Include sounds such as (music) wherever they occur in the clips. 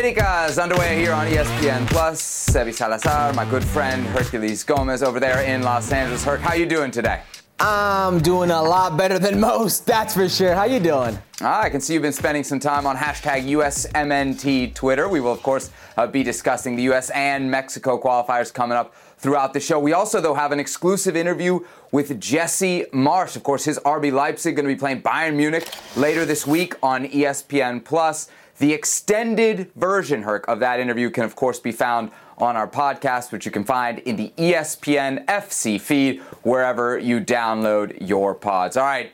Americas underway here on ESPN Plus. Sebi Salazar, my good friend Herculez Gomez over there in Los Angeles. Herc, how you doing today? I'm doing a lot better than most, that's for sure. How you doing? Ah, I can see you've been spending some time on hashtag USMNT Twitter. We will, of course, uh, be discussing the U.S. and Mexico qualifiers coming up throughout the show. We also, though, have an exclusive interview with Jesse Marsch. Of course, his RB Leipzig going to be playing Bayern Munich later this week on ESPN Plus. The extended version, Herc, of that interview can, of course, be found on our podcast, which you can find in the ESPN FC feed, wherever you download your pods. All right.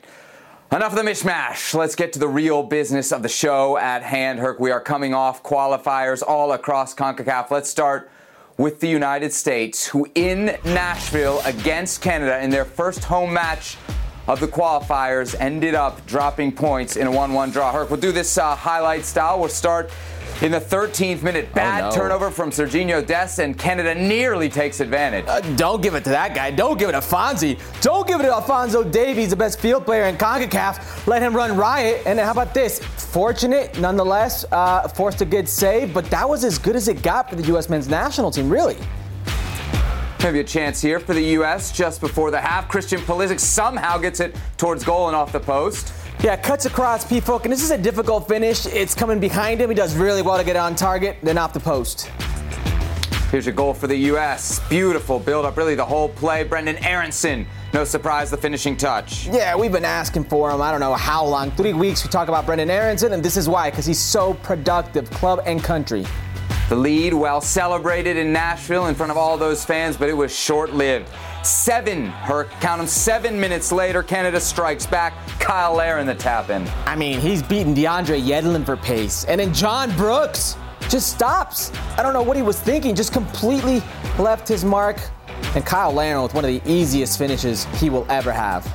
Enough of the mishmash. Let's get to the real business of the show at hand, Herc. We are coming off qualifiers all across CONCACAF. Let's start with the United States, who in Nashville against Canada in their first home match of the qualifiers ended up dropping points in a 1 1 draw. Herc, we'll do this uh, highlight style. We'll start in the 13th minute. Bad oh, no. turnover from Serginho Des, and Canada nearly takes advantage. Uh, don't give it to that guy. Don't give it to Fonzie. Don't give it to Alfonso Davies, the best field player in CONCACAF. Let him run riot. And how about this? Fortunate, nonetheless, uh, forced a good save, but that was as good as it got for the U.S. men's national team, really. Maybe a chance here for the U.S. just before the half. Christian Pulisic somehow gets it towards goal and off the post. Yeah, cuts across Pefok, and this is a difficult finish. It's coming behind him. He does really well to get on target, then off the post. Here's your goal for the U.S. Beautiful build up, really the whole play. Brenden Aaronson, no surprise, the finishing touch. Yeah, we've been asking for him. I don't know how long. Three weeks we talk about Brenden Aaronson, and this is why, because he's so productive, club and country. The lead, well celebrated in Nashville in front of all those fans, but it was short lived. Seven, her count them seven minutes later, Canada strikes back. Cyle Larin the tap in. I mean, he's beaten DeAndre Yedlin for pace. And then John Brooks just stops. I don't know what he was thinking, just completely left his mark. And Cyle Larin with one of the easiest finishes he will ever have.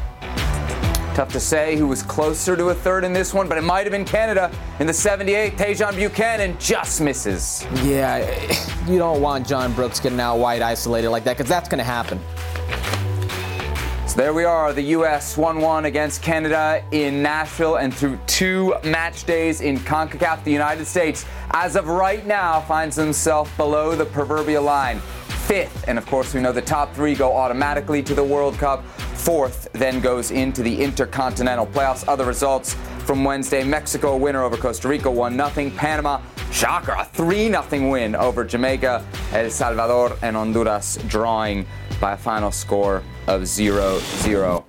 Tough to say who was closer to a third in this one, but it might have been Canada in the 78th. Tajon Buchanan just misses. Yeah, (sighs) you don't want John Brooks getting out wide isolated like that because that's going to happen. So there we are, the U.S. 1 1 against Canada in Nashville, and through two match days in CONCACAF, the United States, as of right now, finds himself below the proverbial line. Fifth, and of course, we know the top three go automatically to the World Cup. Fourth then goes into the Intercontinental Playoffs. Other results from Wednesday Mexico, winner over Costa Rica, 1 0. Panama, shocker, a 3 0 win over Jamaica. El Salvador and Honduras drawing by a final score of 0 0.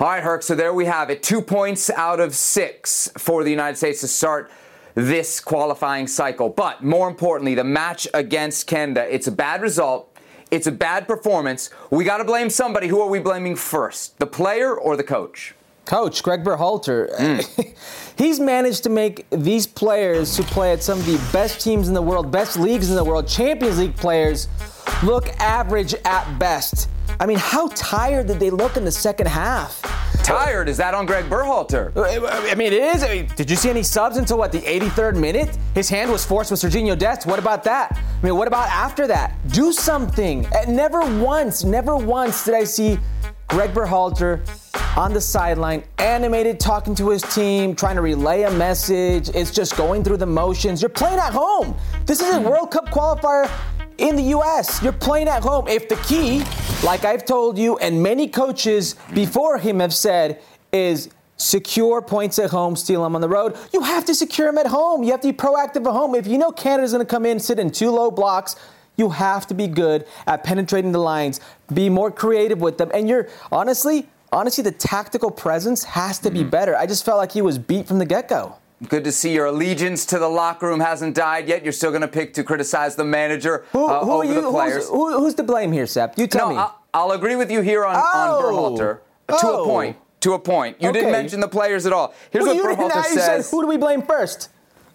All right, Herc, so there we have it. Two points out of six for the United States to start this qualifying cycle. But more importantly, the match against Canada, it's a bad result. It's a bad performance. We got to blame somebody. Who are we blaming first? The player or the coach? Coach Greg Berhalter. Mm. (laughs) He's managed to make these players who play at some of the best teams in the world, best leagues in the world, Champions League players, look average at best. I mean, how tired did they look in the second half? Tired? Is that on Greg Berhalter? Uh, I mean, it is. I mean, did you see any subs until what the 83rd minute? His hand was forced with Serginho Dest. What about that? I mean, what about after that? Do something. Uh, never once, never once did I see Greg Berhalter on the sideline, animated, talking to his team, trying to relay a message. It's just going through the motions. You're playing at home. This is a World Cup qualifier in the US. You're playing at home. If the key, like I've told you, and many coaches before him have said, is secure points at home, steal them on the road. You have to secure them at home. You have to be proactive at home. If you know Canada's going to come in, sit in two low blocks, you have to be good at penetrating the lines, be more creative with them. And you're honestly, honestly, the tactical presence has to be mm-hmm. better. I just felt like he was beat from the get go. Good to see your allegiance to the locker room hasn't died yet. You're still going to pick to criticize the manager who, uh, who over you, the players. Who's, who, who's, to blame here, Sep? You tell no, me. I'll, I'll, agree with you here on, oh. on Berhalter oh. to a point. To a point. You okay. didn't mention the players at all. Here's well, what Berhalter says. Who do we blame first?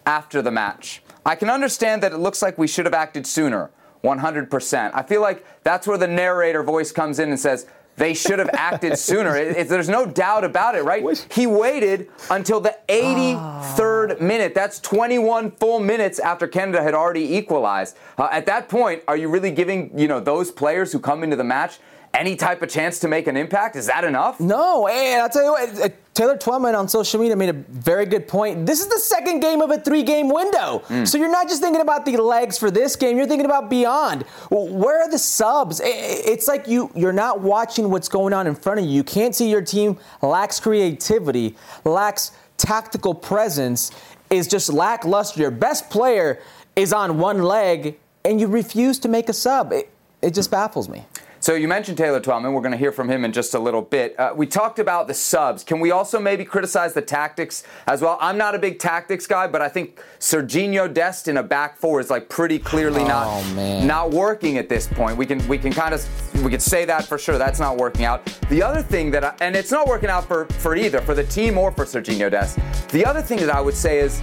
After the match. I can understand that it looks like we should have acted sooner. 100%. I feel like that's where the narrator voice comes in and says, they should have acted sooner. It, it, there's no doubt about it, right? He waited until the 83rd minute. That's 21 full minutes after Canada had already equalized. Uh, at that point, are you really giving you know those players who come into the match any type of chance to make an impact? Is that enough? No, and I'll tell you what, uh, Taylor Twellman on social media made a very good point. This is the second game of a three game window. Mm. So you're not just thinking about the legs for this game, you're thinking about beyond. Where are the subs? It's like you, you're not watching what's going on in front of you. You can't see your team lacks creativity, lacks tactical presence, is just lackluster. Your best player is on one leg, and you refuse to make a sub. It, it just baffles me. So you mentioned Taylor Twellman. We're going to hear from him in just a little bit. Uh, we talked about the subs. Can we also maybe criticize the tactics as well? I'm not a big tactics guy, but I think Serginho Dest in a back four is like pretty clearly not oh, not working at this point. We can we can kind of we can say that for sure. That's not working out. The other thing that I, and it's not working out for for either for the team or for Serginho Dest. The other thing that I would say is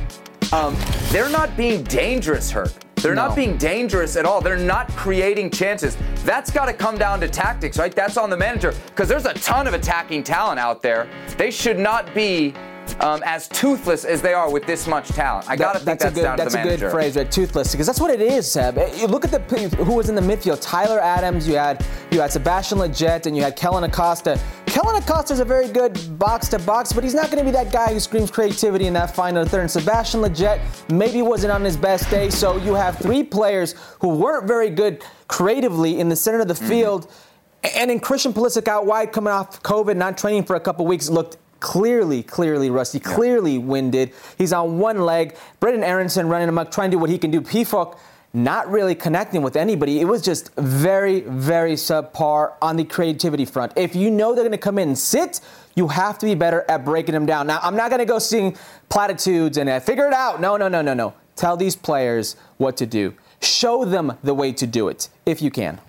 um, they're not being dangerous hurt. They're no. not being dangerous at all. They're not creating chances. That's got to come down to tactics, right? That's on the manager because there's a ton of attacking talent out there. They should not be um, as toothless as they are with this much talent. I got to think that's, that's a good, that's a good phrase, right? Toothless, because that's what it is, Seb. Eh, you look at the who was in the midfield. Tyler Adams, you had you had Sebastian Lletget, and you had Kellyn Acosta. Kellyn Acosta is a very good box to box, but he's not going to be that guy who screams creativity in that final third. And Sebastian Lletget maybe wasn't on his best day, so you have three players who weren't very good creatively in the center of the mm-hmm. field. And in Christian Pulisic out wide, coming off COVID, not training for a couple weeks, looked clearly, clearly rusty, clearly winded. He's on one leg. Brenden Aaronson running amok, trying to do what he can do. Pefok not really connecting with anybody. It was just very, very subpar on the creativity front. If you know they're going to come in and sit, you have to be better at breaking them down. Now, I'm not going to go sing platitudes and uh, figure it out. No, no, no, no, no. Tell these players what to do. Show them the way to do it if you can.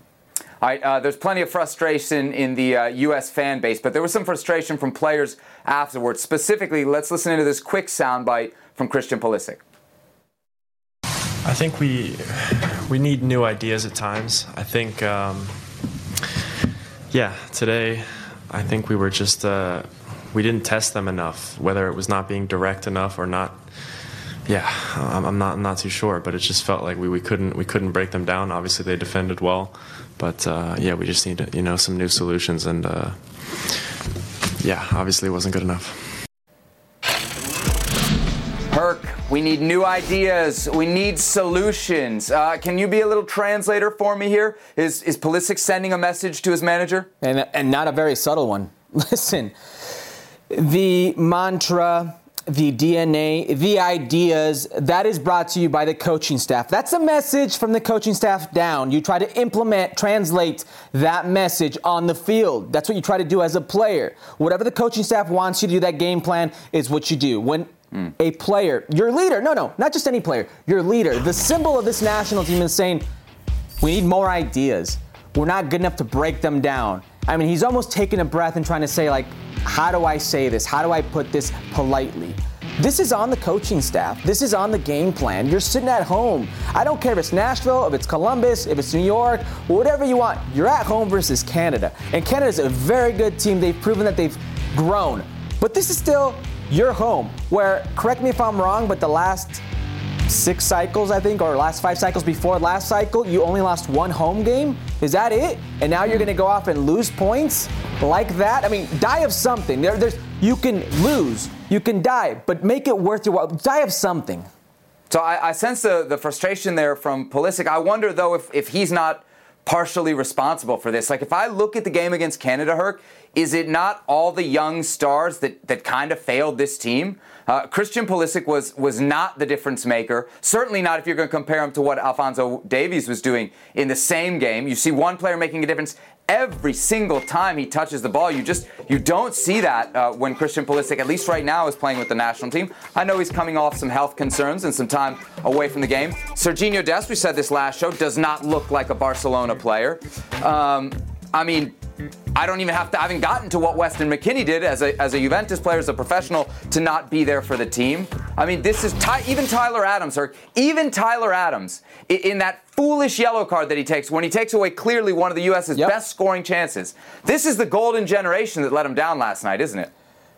All right, uh, there's plenty of frustration in the uh, U.S. fan base, but there was some frustration from players afterwards. Specifically, let's listen into this quick soundbite from Christian Pulisic. I think we we need new ideas at times. I think, um, yeah, today I think we were just uh, we didn't test them enough. Whether it was not being direct enough or not yeah, I'm not I'm not too sure, but it just felt like we, we couldn't we couldn't break them down. Obviously, they defended well, but uh, yeah, we just need you know some new solutions, and uh, yeah, obviously, it wasn't good enough. Herc, we need new ideas. We need solutions. Uh, can you be a little translator for me here? Is is Pulisic sending a message to his manager? And and not a very subtle one. (laughs) Listen, the mantra the DNA, the ideas, that is brought to you by the coaching staff. That's a message from the coaching staff down. You try to implement, translate that message on the field. That's what you try to do as a player. Whatever the coaching staff wants you to do, that game plan is what you do. When mm. a player, your leader, no, no, not just any player, your leader, the symbol of this national team is saying, we need more ideas. We're not good enough to break them down. I mean, he's almost taking a breath and trying to say, like, how do I say this? How do I put this politely? This is on the coaching staff. This is on the game plan. You're sitting at home. I don't care if it's Nashville, if it's Columbus, if it's New York, whatever you want. You're at home versus Canada. And Canada's a very good team. They've proven that they've grown. But this is still your home, where, correct me if I'm wrong, but the last six cycles, I think, or last five cycles before last cycle, you only lost one home game. Is that it? And now you're going to go off and lose points like that? I mean, die of something. There, there's you can lose, you can die, but make it worth your while. Die of something. So I, I sense the, the frustration there from Pulisic. I wonder though if, if he's not partially responsible for this. Like if I look at the game against Canada, Herc, is it not all the young stars that, that kind of failed this team? Uh, Christian Pulisic was was not the difference maker. Certainly not if you're going to compare him to what Alfonso Davies was doing in the same game. You see one player making a difference every single time he touches the ball. You just you don't see that uh, when Christian Pulisic, at least right now, is playing with the national team. I know he's coming off some health concerns and some time away from the game. Serginho Dest, we said this last show, does not look like a Barcelona player. Um, I mean, I don't even have to. I haven't gotten to what Weston McKennie did as a, as a Juventus player, as a professional, to not be there for the team. I mean, this is Ty, even Tyler Adams, or even Tyler Adams, in, in, that foolish yellow card that he takes when he takes away clearly one of the U.S.'s yep. best scoring chances. This is the golden generation that let him down last night, isn't it?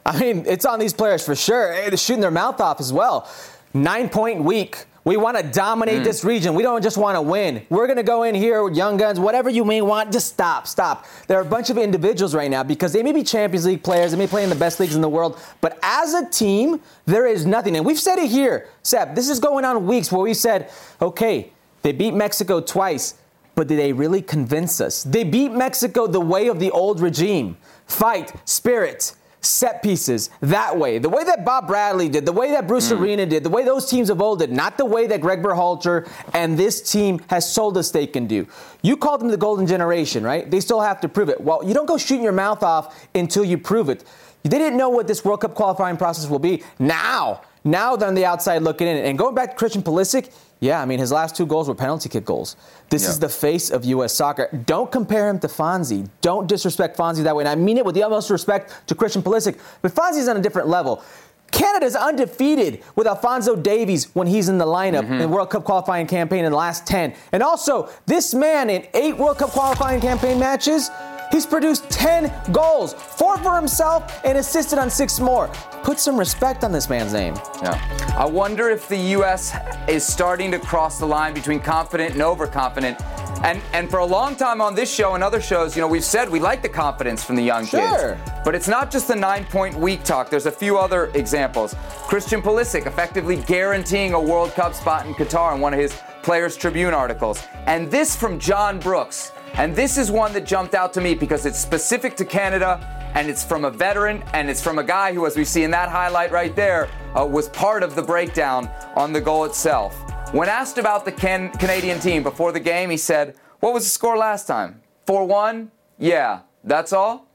I mean, it's on these players for sure. They're shooting their mouth off as well. Nine point week We want to dominate mm. this region. We don't just want to win. We're going to go in here with young guns, whatever you may want. Just stop, stop. There are a bunch of individuals right now because they may be Champions League players, they may play in the best leagues in the world, but as a team, there is nothing. And we've said it here, Seb. This is going on weeks where we said, okay, they beat Mexico twice, but did they really convince us? They beat Mexico the way of the old regime fight, spirit set pieces that way. The way that Bob Bradley did, the way that Bruce mm. Arena did, the way those teams of old did, not the way that Greg Berhalter and this team has sold us they can do. You called them the golden generation, right? They still have to prove it. Well, you don't go shooting your mouth off until you prove it. They didn't know what this World Cup qualifying process will be. Now, now they're on the outside looking in. And going back to Christian Pulisic, yeah, I mean, his last two goals were penalty kick goals. This is the face of U.S. soccer. Don't compare him to Fonzie. Don't disrespect Fonzie that way. And I mean it with the utmost respect to Christian Pulisic. But Fonzie's on a different level. Canada's undefeated with Alfonso Davies when he's in the lineup mm-hmm. in World Cup qualifying campaign in the last 10. And also, this man in eight World Cup qualifying campaign matches He's produced 10 goals, four for himself, and assisted on six more. Put some respect on this man's name. Yeah. I wonder if the U.S. is starting to cross the line between confident and overconfident. And and for a long time on this show and other shows, you know, we've said we like the confidence from the young sure. kids. But it's not just the nine-point week talk. There's a few other examples. Christian Pulisic effectively guaranteeing a World Cup spot in Qatar in one of his Players Tribune articles. And this from John Brooks. And this is one that jumped out to me because it's specific to Canada and it's from a veteran and it's from a guy who, as we see in that highlight right there, uh, was part of the breakdown on the goal itself. When asked about the Can- Canadian team before the game, he said, What was the score last time? 4 1? Yeah, that's all?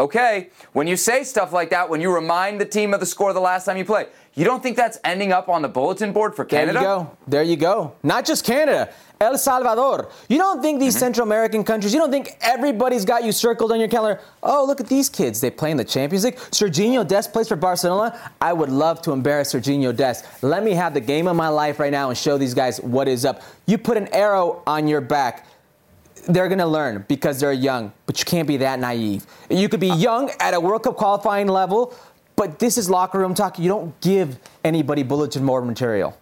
Okay. When you say stuff like that, when you remind the team of the score the last time you play, you don't think that's ending up on the bulletin board for Canada? There you go. There you go. Not just Canada. El Salvador. You don't think these mm-hmm. Central American countries, you don't think everybody's got you circled on your calendar. Oh, look at these kids. They play in the Champions League. Serginho Dest plays for Barcelona. I would love to embarrass Serginho Dest. Let me have the game of my life right now and show these guys what is up. You put an arrow on your back. They're going to learn because they're young, but you can't be that naive. You could be young at a World Cup qualifying level, but this is locker room talk. You don't give anybody bulletin board material.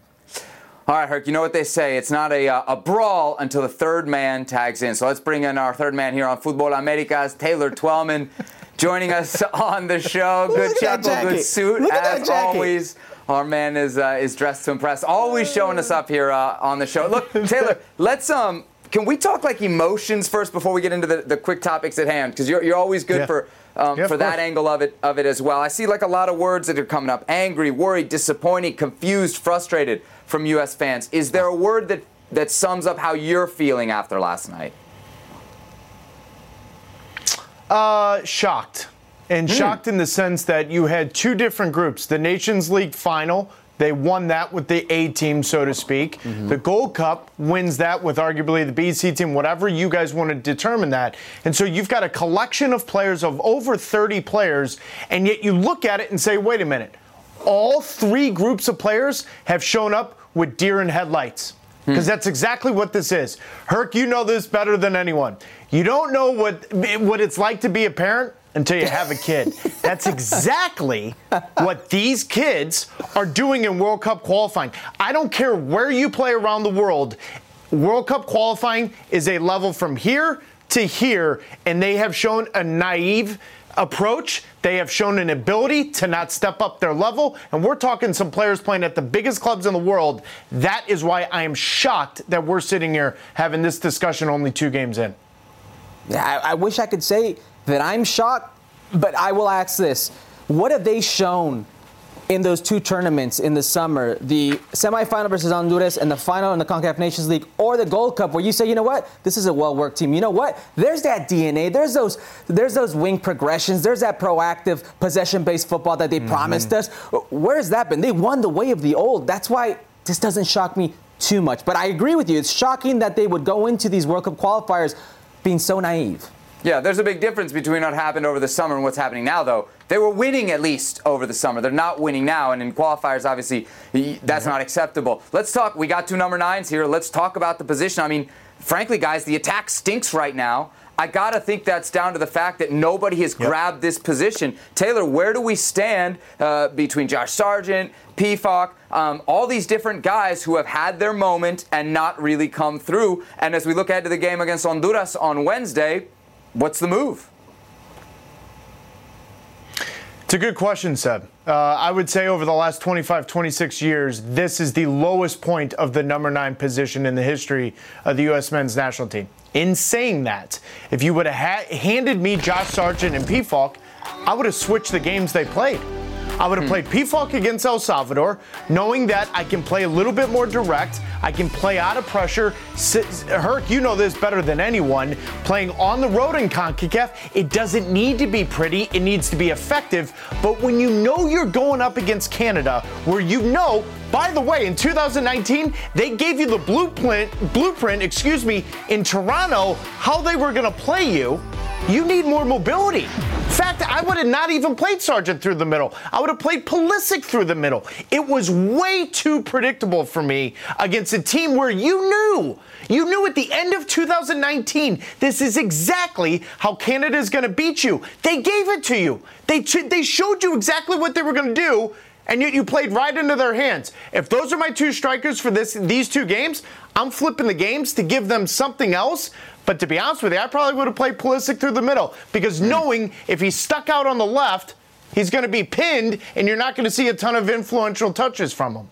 All right, Herc, you know what they say. It's not a, uh, a brawl until the third man tags in. So let's bring in our third man here on Futbol Americas, Taylor Twellman, joining us (laughs) on the show. Good chuckle, good suit, Look as always. Our man is uh, is dressed to impress. Always showing us up here uh, on the show. Look, (laughs) Taylor, let's um, can we talk like emotions first before we get into the, the quick topics at hand? Because you're, you're always good yeah. for um, yeah, for that angle of it of it as well. I see like a lot of words that are coming up: angry, worried, disappointed, confused, frustrated from U.S. fans. Is there a word that, that sums up how you're feeling after last night? Uh, shocked. And mm. shocked in the sense that you had two different groups the Nations League final. They won that with the A team, so to speak. Mm-hmm. The Gold Cup wins that with arguably the BC team, whatever you guys want to determine that. And so you've got a collection of players of over 30 players, and yet you look at it and say, wait a minute, all three groups of players have shown up with deer in headlights. Because hmm. that's exactly what this is. Herc, you know this better than anyone. You don't know what what it's like to be a parent until you have a kid. (laughs) That's exactly what these kids are doing in World Cup qualifying. I don't care where you play around the world. World Cup qualifying is a level from here to here, and they have shown a naive approach. They have shown an ability to not step up their level. And we're talking some players playing at the biggest clubs in the world. That is why I am shocked that we're sitting here having this discussion only two games in. I, I wish I could say that I'm shocked, but I will ask this. What have they shown in those two tournaments in the summer, the semifinal versus Honduras and the final in the CONCACAF Nations League or the Gold Cup, where you say, you know what, this is a well-worked team. You know what, there's that DNA, there's those, there's those wing progressions, there's that proactive possession-based football that they mm-hmm. promised us. Where's that been? They won the way of the old. That's why this doesn't shock me too much. But I agree with you. It's shocking that they would go into these World Cup qualifiers being so naive. Yeah, there's a big difference between what happened over the summer and what's happening now, though. They were winning at least over the summer. They're not winning now, and in qualifiers, obviously, that's not acceptable. Let's talk. We got two number nines here. Let's talk about the position. I mean, frankly, guys, the attack stinks right now. I got to think that's down to the fact that nobody has yep. grabbed this position. Taylor, where do we stand uh, between Josh Sargent, Pefok, um, all these different guys who have had their moment and not really come through? And as we look ahead to the game against Honduras on Wednesday, what's the move? It's a good question, Seb. Uh, I would say over the last 25, 26 years, this is the lowest point of the number nine position in the history of the U.S. men's national team. In saying that, if you would have ha- handed me Josh Sargent and Pefok, I would have switched the games they played. I would have hmm. played Pefok against El Salvador, knowing that I can play a little bit more direct. I can play out of pressure. Herc, you know this better than anyone. Playing on the road in CONCACAF, it doesn't need to be pretty, it needs to be effective. But when you know you're going up against Canada, where you know by the way, in 2019, they gave you the blueprint, blueprint, excuse me, in Toronto, how they were going to play you. You need more mobility. In fact, I would have not even played Sargent through the middle. I would have played Pulisic through the middle. It was way too predictable for me against a team where you knew, you knew at the end of 2019, this is exactly how Canada is going to beat you. They gave it to you. They, they showed you exactly what they were going to do, and yet you played right into their hands. If those are my two strikers for this these two games, I'm flipping the games to give them something else but to be honest with you, I probably would have played Pulisic through the middle because mm. knowing if he's stuck out on the left, he's going to be pinned and you're not going to see a ton of influential touches from him.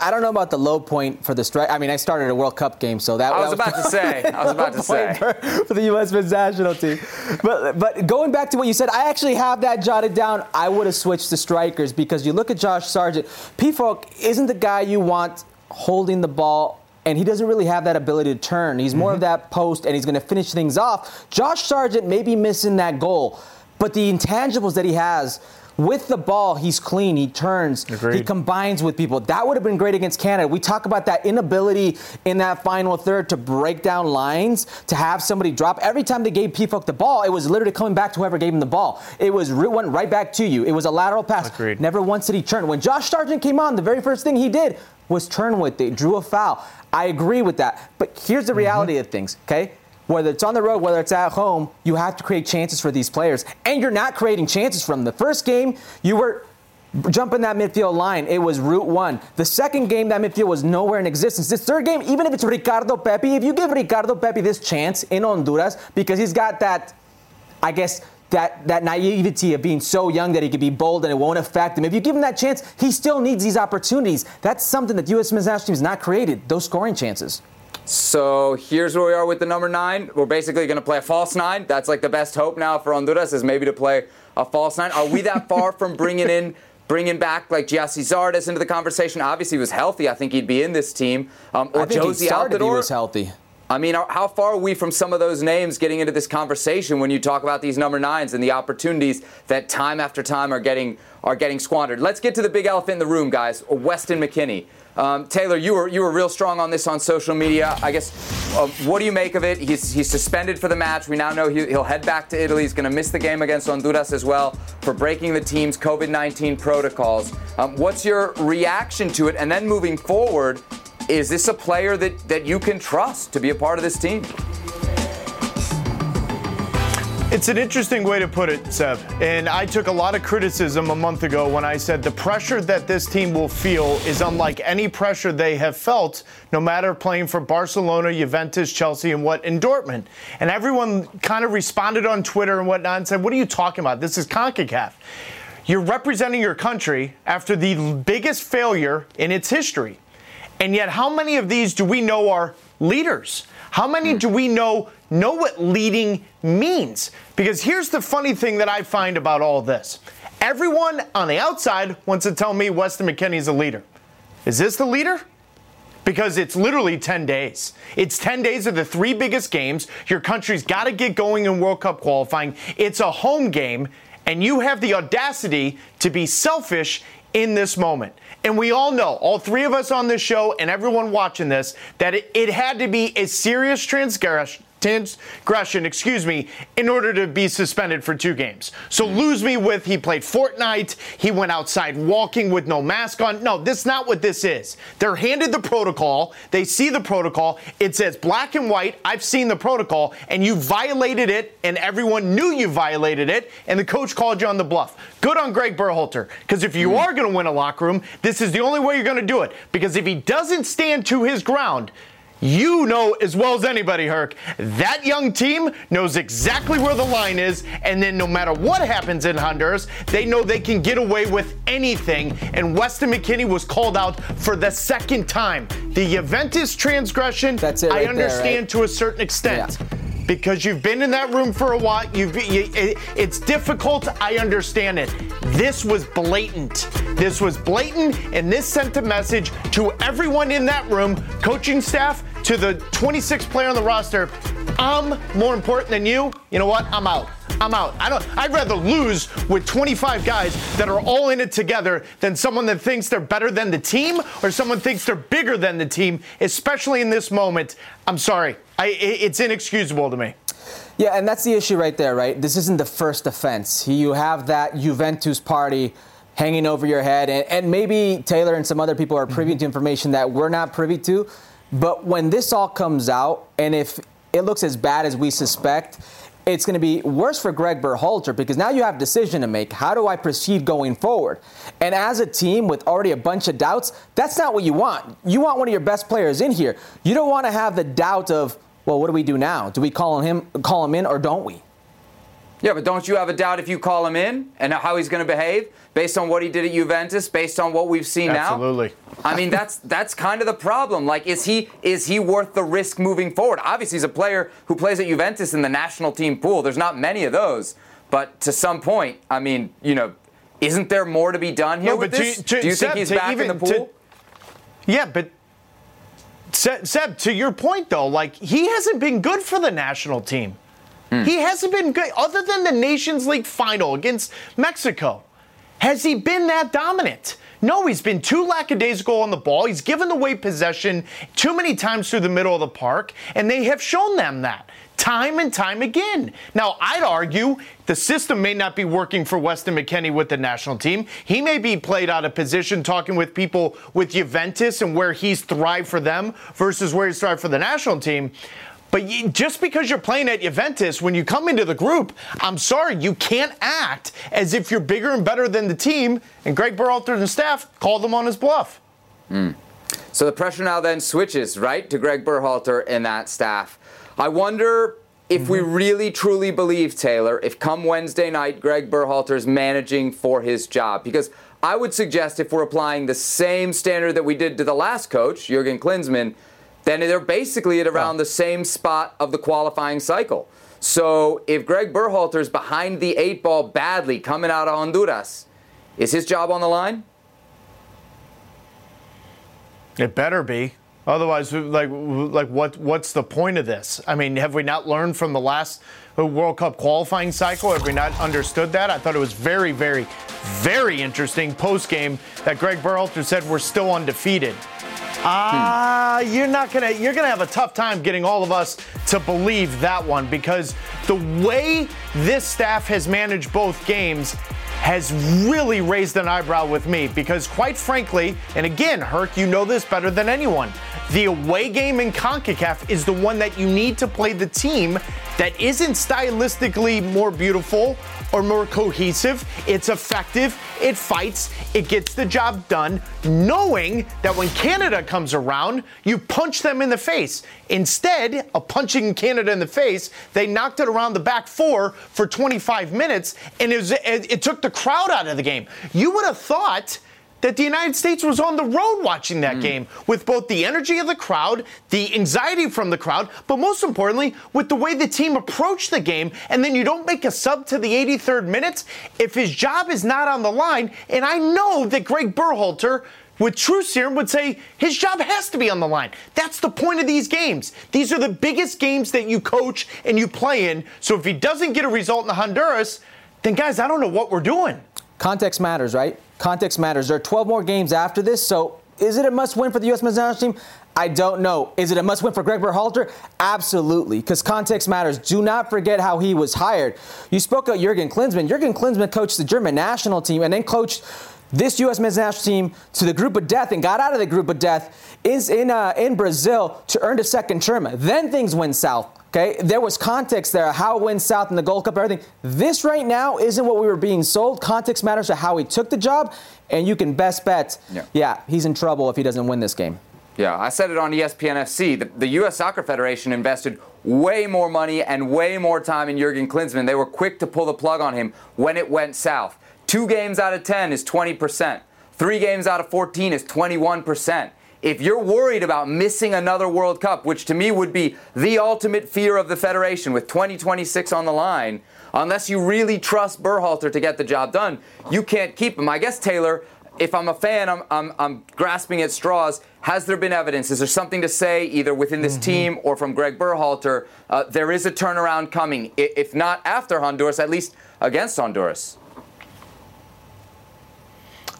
I don't know about the low point for the strike. I mean, I started a World Cup game, so that I was, that was about to (laughs) say. I was about to (laughs) say for, for, the U.S. men's national team. But but going back to what you said, I actually have that jotted down. I would have switched to strikers because you look at Josh Sargent. Pefok isn't the guy you want holding the ball and he doesn't really have that ability to turn. He's more mm-hmm. of that post, and he's going to finish things off. Josh Sargent may be missing that goal, but the intangibles that he has with the ball, he's clean. He turns. Agreed. He combines with people. That would have been great against Canada. We talk about that inability in that final third to break down lines, to have somebody drop. Every time they gave Pefok the ball, it was literally coming back to whoever gave him the ball. It was went right back to you. It was a lateral pass. Agreed. Never once did he turn. When Josh Sargent came on, the very first thing he did was turn with it, drew a foul. I agree with that. But here's the reality mm-hmm. of things, okay? Whether it's on the road, whether it's at home, you have to create chances for these players. And you're not creating chances from. The first game, you were jumping that midfield line. It was route one. The second game, that midfield was nowhere in existence. This third game, even if it's Ricardo Pepi, if you give Ricardo Pepi this chance in Honduras, because he's got that, I guess, that, that naivety of being so young that he could be bold and it won't affect him. If you give him that chance, he still needs these opportunities. That's something that the U.S. men's national team has not created, those scoring chances. So here's where we are with the number nine. We're basically going to play a false nine. That's like the best hope now for Honduras is maybe to play a false nine. Are we that far from bringing in, (laughs) bringing back like Gyasi Zardes into the conversation? Obviously, he was healthy. I think he'd be in this team. Um, or I think Jozy he started, Altidore. He was healthy. I mean, how far are we from some of those names getting into this conversation when you talk about these number nines and the opportunities that time after time are getting are getting squandered? Let's get to the big elephant in the room, guys. Weston McKennie. Um, Taylor, you were you were real strong on this on social media. I guess, uh, what do you make of it? He's he's suspended for the match. We now know he, will head back to Italy. He's going to miss the game against Honduras as well for breaking the team's COVID-19 protocols. Um, what's your reaction to it? And then moving forward, is this a player that, that you can trust to be a part of this team? It's an interesting way to put it, Seb. And I took a lot of criticism a month ago when I said the pressure that this team will feel is unlike any pressure they have felt, no matter playing for Barcelona, Juventus, Chelsea, and what in Dortmund. And everyone kind of responded on Twitter and whatnot and said, What are you talking about? This is CONCACAF. You're representing your country after the biggest failure in its history. And yet, how many of these do we know are leaders? How many do we know know what leading means? Because here's the funny thing that I find about all this. Everyone on the outside wants to tell me Weston McKennie's a leader. Is this the leader? Because it's literally 10 days. It's 10 days of the three biggest games. Your country's got to get going in World Cup qualifying. It's a home game, and you have the audacity to be selfish in this moment. And we all know, all three of us on this show and everyone watching this, that it, it had to be a serious transgression transgression, excuse me, in order to be suspended for two games. So lose me with he played Fortnite, he went outside walking with no mask on. No, this is not what this is. They're handed the protocol, they see the protocol, it says black and white, I've seen the protocol, and you violated it, and everyone knew you violated it, and the coach called you on the bluff. Good on Greg Berhalter, because if you hmm. are going to win a locker room, this is the only way you're going to do it. Because if he doesn't stand to his ground, you know as well as anybody, Herc, that young team knows exactly where the line is, and then no matter what happens in Honduras, they know they can get away with anything. And Weston McKennie was called out for the second time. The Juventus transgression, That's it I right there, understand right? to a certain extent. Yeah. Because you've been in that room for a while, you've you, it, it's difficult. I understand it. This was blatant. This was blatant, and this sent a message to everyone in that room, coaching staff, to the 26th player on the roster. I'm more important than you. You know what? I'm out. I'm out. I don't. I'd rather lose with 25 guys that are all in it together than someone that thinks they're better than the team or someone thinks they're bigger than the team. Especially in this moment. I'm sorry. I, it's inexcusable to me. Yeah, and that's the issue right there, right? This isn't the first offense. You have that Juventus party hanging over your head, and, and maybe Taylor and some other people are privy to mm-hmm. information that we're not privy to. But when this all comes out, and if it looks as bad as we suspect, it's going to be worse for Greg Berhalter because now you have a decision to make. How do I proceed going forward? And as a team with already a bunch of doubts, that's not what you want. You want one of your best players in here. You don't want to have the doubt of, well, what do we do now? Do we call him call him in or don't we? Yeah, but don't you have a doubt if you call him in and how he's going to behave based on what he did at Juventus, based on what we've seen now? Absolutely. I mean, that's (laughs) that's kind of the problem. Like, is he is he worth the risk moving forward? Obviously, he's a player who plays at Juventus in the national team pool. There's not many of those, but to some point, I mean, you know, isn't there more to be done here No, with but to- this? to- Do you Seb, think he's back in the even- to- pool? Yeah, but Se- Seb, to your point though, like he hasn't been good for the national team. Hmm. He hasn't been good, other than the Nations League final against Mexico. Has he been that dominant? No, he's been too lackadaisical on the ball. He's given away possession too many times through the middle of the park, and they have shown them that time and time again. Now, I'd argue the system may not be working for Weston McKennie with the national team. He may be played out of position talking with people with Juventus and where he's thrived for them versus where he's thrived for the national team. But you, just because you're playing at Juventus, when you come into the group, I'm sorry, you can't act as if you're bigger and better than the team. And Greg Berhalter and staff called him on his bluff. Hmm. So the pressure now then switches, right, to Greg Berhalter and that staff. I wonder if we mm-hmm. really truly believe, Taylor, if come Wednesday night, Greg Berhalter is managing for his job. Because I would suggest if we're applying the same standard that we did to the last coach, Jurgen Klinsmann, then they're basically at around the same spot of the qualifying cycle. So if Greg Berhalter is behind the eight ball badly coming out of Honduras, is his job on the line? It better be. Otherwise, like, like what? What's the point of this? I mean, have we not learned from the last uh, World Cup qualifying cycle? Have we not understood that? I thought it was very, very, very interesting post game that Greg Berhalter said we're still undefeated. Ah, you're not gonna you're gonna have a tough time getting all of us to believe that one because the way this staff has managed both games has really raised an eyebrow with me because quite frankly, and again, Herc, you know this better than anyone. The away game in CONCACAF is the one that you need to play the team that isn't stylistically more beautiful or more cohesive. It's effective, it fights, it gets the job done, knowing that when Canada comes around, you punch them in the face. Instead of punching Canada in the face, they knocked it around the back four for 25 minutes, and it, was, it, it took the crowd out of the game. You would have thought that the United States was on the road watching that hmm. game with both the energy of the crowd, the anxiety from the crowd, but most importantly, with the way the team approached the game. And then you don't make a sub to the 83rd minutes if his job is not on the line. And I know that Greg Berhalter with true serum would say his job has to be on the line. That's the point of these games. These are the biggest games that you coach and you play in. So if he doesn't get a result in the Honduras, then guys, I don't know what we're doing. Context matters, right? Context matters. There are 12 more games after this, so is it a must win for the U.S. men's national team? I don't know. Is it a must win for Greg Berhalter? Absolutely, because context matters. Do not forget how he was hired. You spoke of Jurgen Klinsmann. Jurgen Klinsmann coached the German national team and then coached this U.S. men's national team to the group of death and got out of the group of death is in uh, in Brazil to earn a second term. Then things went south. Okay, there was context there, how it went south in the Gold Cup, everything. This right now isn't what we were being sold. Context matters to how he took the job, and you can best bet, yeah, yeah he's in trouble if he doesn't win this game. Yeah, I said it on ESPN FC. The, the, U.S. Soccer Federation invested way more money and way more time in Jurgen Klinsmann. They were quick to pull the plug on him when it went south. Two games out of 10 is 20%. Three games out of 14 is 21%. If you're worried about missing another World Cup, which to me would be the ultimate fear of the Federation with 2026 on the line, unless you really trust Berhalter to get the job done, you can't keep him. I guess, Taylor, if I'm a fan, I'm, I'm, I'm, grasping at straws. Has there been evidence? Is there something to say, either within this mm-hmm. team or from Greg Berhalter? Uh, there is a turnaround coming, if not after Honduras, at least against Honduras.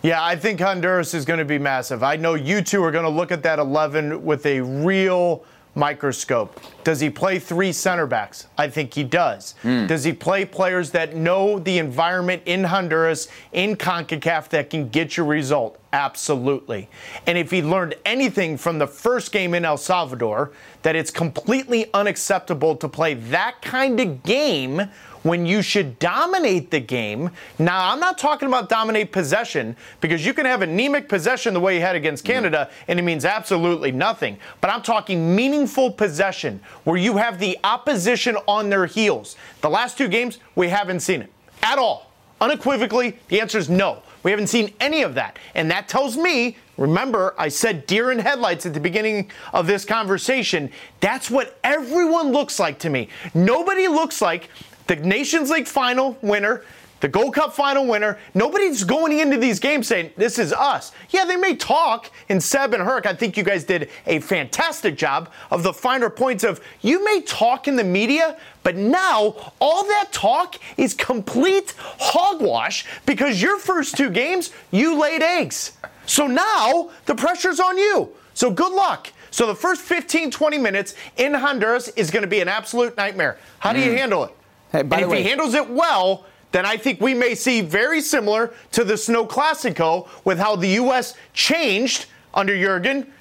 Yeah, I think Honduras is going to be massive. I know you two are going to look at that 11 with a real microscope. Does he play three center backs? I think he does. Mm. Does he play players that know the environment in Honduras, in CONCACAF that can get you result? Absolutely. And if he learned anything from the first game in El Salvador, that it's completely unacceptable to play that kind of game when you should dominate the game. Now, I'm not talking about dominate possession because you can have anemic possession the way you had against Canada and it means absolutely nothing. But I'm talking meaningful possession where you have the opposition on their heels. The last two games, we haven't seen it at all. Unequivocally, the answer is no. We haven't seen any of that. And that tells me, remember, I said deer in headlights at the beginning of this conversation. That's what everyone looks like to me. Nobody looks like the Nations League final winner, the Gold Cup final winner. Nobody's going into these games saying, this is us. Yeah, they may talk, and Seb and Herc, I think you guys did a fantastic job of the finer points of you may talk in the media, but now all that talk is complete hogwash because your first two games, you laid eggs. So now the pressure's on you. So good luck. So the first 15, 20 minutes in Honduras is going to be an absolute nightmare. How do you mm. handle it? Hey, and if way, he handles it well, then I think we may see very similar to the Snow Clasico with how the U.S. changed under Jurgen.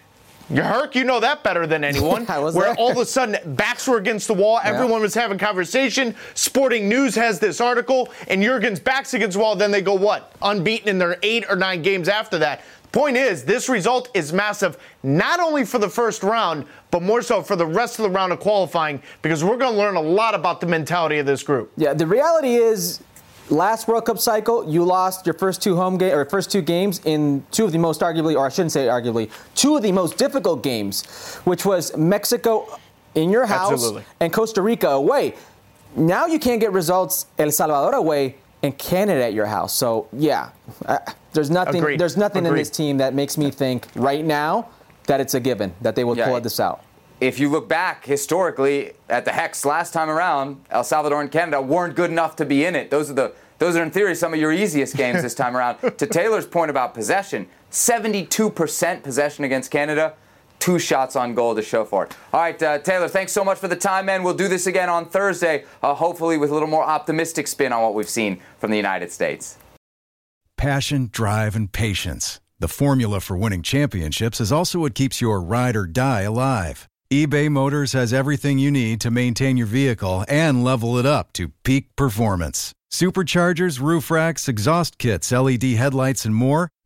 Herc, you know that better than anyone. (laughs) where there. all of a sudden backs were against the wall, yeah. everyone was having conversation. Sporting News has this article, and Jurgen's backs against the wall. Then they go what? Unbeaten in their eight or nine games after that. Point is, this result is massive, not only for the first round, but more so for the rest of the round of qualifying, because we're going to learn a lot about the mentality of this group. Yeah, the reality is, last World Cup cycle, you lost your first two home game or first two games in two of the most arguably, or I shouldn't say arguably, two of the most difficult games, which was Mexico in your house Absolutely. and Costa Rica away. Now you can't get results El Salvador away and Canada at your house. So yeah, uh, there's nothing. Agreed. There's nothing Agreed. in this team that makes me think right now that it's a given that they will yeah, pull this out. If you look back historically at the Hex last time around, El Salvador and Canada weren't good enough to be in it. Those are the those are in theory some of your easiest games this time around. (laughs) to Taylor's point about possession, 72% possession against Canada two shots on goal to show for it. All right, uh, Taylor, thanks so much for the time, man. We'll do this again on Thursday, uh, hopefully with a little more optimistic spin on what we've seen from the United States. Passion, drive, and patience. The formula for winning championships is also what keeps your ride or die alive. eBay Motors has everything you need to maintain your vehicle and level it up to peak performance. Superchargers, roof racks, exhaust kits, LED headlights, and more.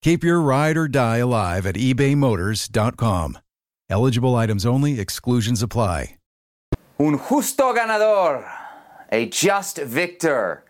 Keep your ride or die alive at ebaymotors.com. Eligible items only, exclusions apply. Un justo ganador, a just victor.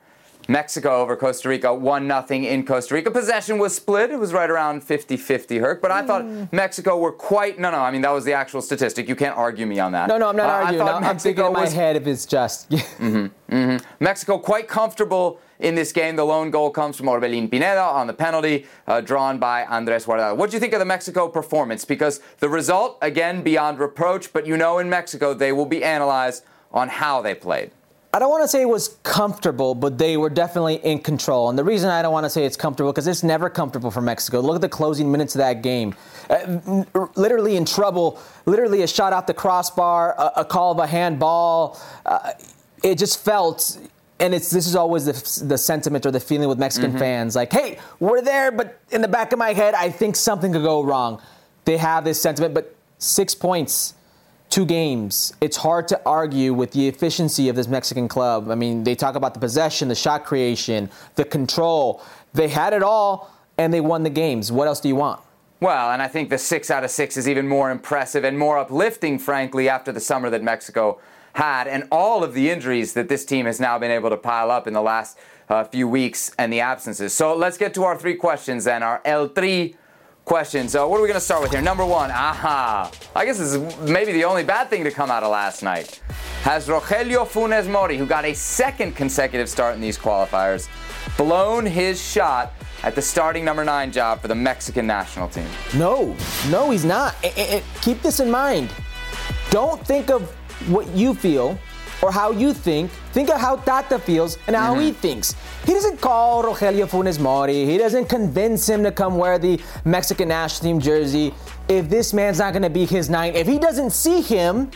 Mexico over Costa Rica, 1 0 in Costa Rica. Possession was split. It was right around 50 50 Herc. But I thought Mm. Mexico were quite. No, no, I mean, that was the actual statistic. You can't argue me on that. No, no, I'm not Uh, I arguing. thought I'm thinking in my was- head if it's just. (laughs) Mexico quite comfortable in this game. The lone goal comes from Orbelin Pineda on the penalty uh, drawn by Andres Guardado. What do you think of the Mexico performance? Because the result, again, beyond reproach, but you know in Mexico they will be analyzed on how they played. I don't want to say it was comfortable, but they were definitely in control. And the reason I don't want to say it's comfortable because it's never comfortable for Mexico. Look at the closing minutes of that game. Uh, literally in trouble. Literally a shot off the crossbar, a, a call of a handball. Uh, it just felt. And it's this is always the, the sentiment or the feeling with Mexican fans, like, "Hey, we're there," but in the back of my head, I think something could go wrong. They have this sentiment, but six points two games. It's hard to argue with the efficiency of this Mexican club. I mean, they talk about the possession, the shot creation, the control. They had it all and they won the games. What else do you want? Well, and I think the six out of six is even more impressive and more uplifting, frankly, after the summer that Mexico had and all of the injuries that this team has now been able to pile up in the last uh, few weeks and the absences. So let's get to our three questions then. Our El Tri questions. So what are we going to start with here? Number one, aha. I guess this is maybe the only bad thing to come out of last night. Has Rogelio Funes Mori, who got a second consecutive start in these qualifiers, blown his shot at the starting number nine job for the Mexican national team? No, no, he's not. I- I- I- keep this in mind. Don't think of what you feel or how you think. Think of how Tata feels and how he mm-hmm. thinks. He doesn't call Rogelio Funes Mori. He doesn't convince him to come wear the Mexican national team jersey. If this man's not going to be his nine, if he doesn't see him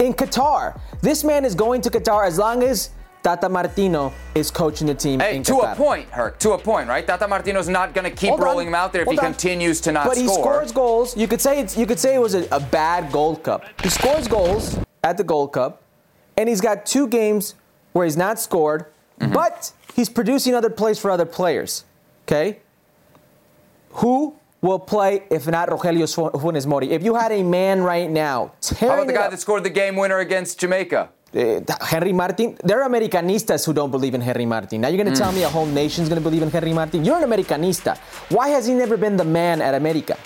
in Qatar, this man is going to Qatar as long as Tata Martino is coaching the team Hey, to Qatar. a point, Herc. To a point, right? Tata Martino's not going to keep Hold on, rolling him out there if hold he on. continues to not but score. But he scores goals. You could say it's, you could say it was a, a bad Gold Cup. He scores goals at the Gold Cup, and he's got two games where he's not scored, Mm-hmm. but he's producing other plays for other players. Okay, who will play if not Rogelio Fu- Funes Mori? If you had a man right now How about the guy up- that scored the game winner against Jamaica? uh, Henry Martin. There are Americanistas who don't believe in Henry Martin. Now you're going to tell me a whole nation's going to believe in Henry Martin? You're an Americanista. Why has he never been the man at America?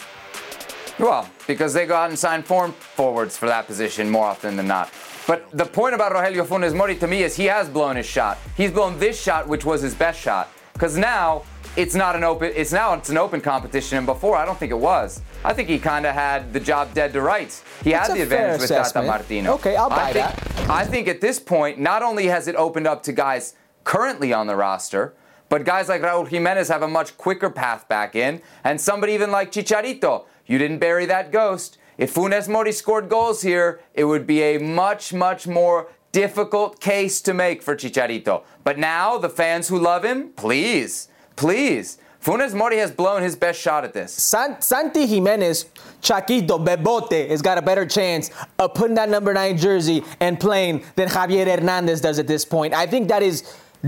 Well, because they go out and sign form forwards for that position more often than not. But the point about Rogelio Funes Mori to me is he has blown his shot. He's blown this shot, which was his best shot. Because now it's not an open. It's now it's an open competition, and before I don't think it was. I think he kind of had the job dead to rights. He That's had the advantage with Tata. Martino. Okay, I'll buy I think, that. I think at this point, not only has it opened up to guys currently on the roster, but guys like Raul Jimenez have a much quicker path back in, and somebody even like Chicharito. You didn't bury that ghost. If Funes Mori scored goals here, it would be a much, much more difficult case to make for Chicharito. But now, the fans who love him, please, please. Funes Mori has blown his best shot at this. San- Santi Gimenez, Chaquito, Bebote has got a better chance of putting that number nine jersey and playing than Javier Hernandez does at this point. I think that is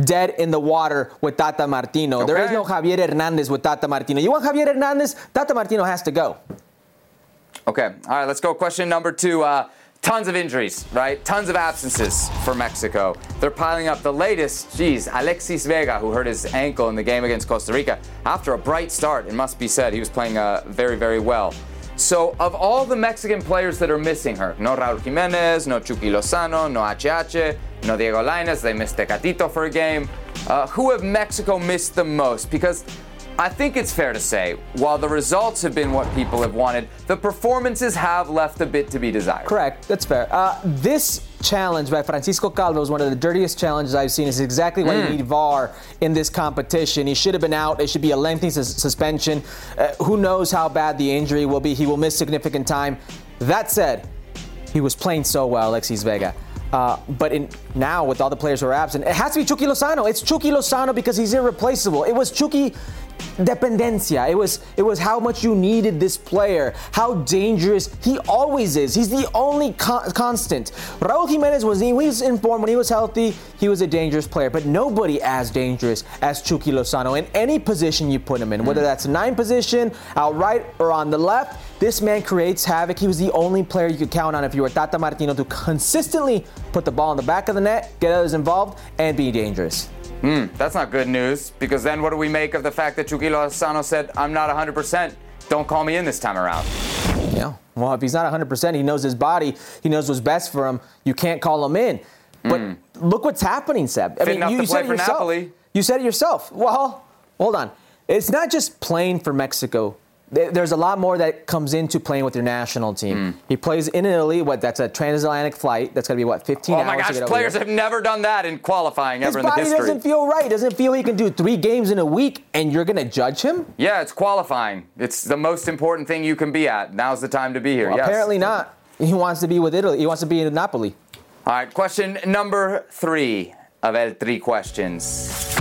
dead in the water with Tata Martino. There is no Javier Hernandez with Tata Martino. You want Javier Hernandez? Tata Martino has to go. Okay, all right, let's go. Question number two. Uh, tons of injuries, right? Tons of absences for Mexico. They're piling up. The latest, geez, Alexis Vega, who hurt his ankle in the game against Costa Rica. After a bright start, it must be said, he was playing uh, very, very well. So, of all the Mexican players that are missing her, no Raul Jimenez, no Chucky Lozano, no HH, no Diego Lainez, they missed Tecatito for a game. Uh, who have Mexico missed the most? Because I think it's fair to say, while the results have been what people have wanted, the performances have left a bit to be desired. Correct. That's fair. Uh, this challenge by Francisco Calvo is one of the dirtiest challenges I've seen. It's exactly why you need VAR in this competition. He should have been out. It should be a lengthy sus- suspension. Uh, who knows how bad the injury will be? He will miss significant time. That said, he was playing so well, Alexis Vega. Uh, but in, now, with all the players who are absent, it has to be Chucky Lozano. It's Chucky Lozano because he's irreplaceable. It was Chucky dependencia. It was it was how much you needed this player, how dangerous he always is. He's the only con- constant. Raul Jimenez was he was in form when he was healthy. He was a dangerous player, but nobody as dangerous as Chucky Lozano in any position you put him in, whether that's nine position, out right or on the left. This man creates havoc. He was the only player you could count on if you were Tata Martino to consistently put the ball in the back of the net, get others involved, and be dangerous. Hmm, that's not good news because then what do we make of the fact that Chucky Lozano said, I'm not 100%, don't call me in this time around? Yeah. Well, if he's not 100%, he knows his body, he knows what's best for him. You can't call him in. But mm. look what's happening, Seb. I Fitting mean, you, you said it yourself. Napoli. You said it yourself. Well, hold on. It's not just playing for Mexico there's a lot more that comes into playing with your national team. Mm. He plays in Italy. What? That's a transatlantic flight. That's going to be what 15 hours. Oh my gosh! players have never done that in qualifying His ever in the history. His body doesn't feel right. Doesn't feel he can do three games in a week, and you're going to judge him? Yeah, it's qualifying. It's the most important thing you can be at. Now's the time to be here. Well, yes. Apparently not. He wants to be with Italy. He wants to be in Napoli. All right. Question number three of El Tri questions.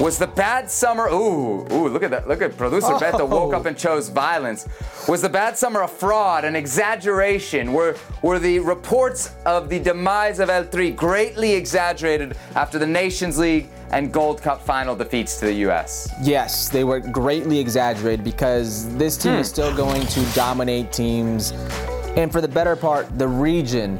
Was the bad summer? Ooh, ooh! Look at that! Look at producer oh. Beto woke up and chose violence. Was the bad summer a fraud, an exaggeration? Were were the reports of the demise of El Tri greatly exaggerated after the Nations League and Gold Cup final defeats to the U.S.? Yes, they were greatly exaggerated because this team hmm. is still going to dominate teams, and for the better part, the region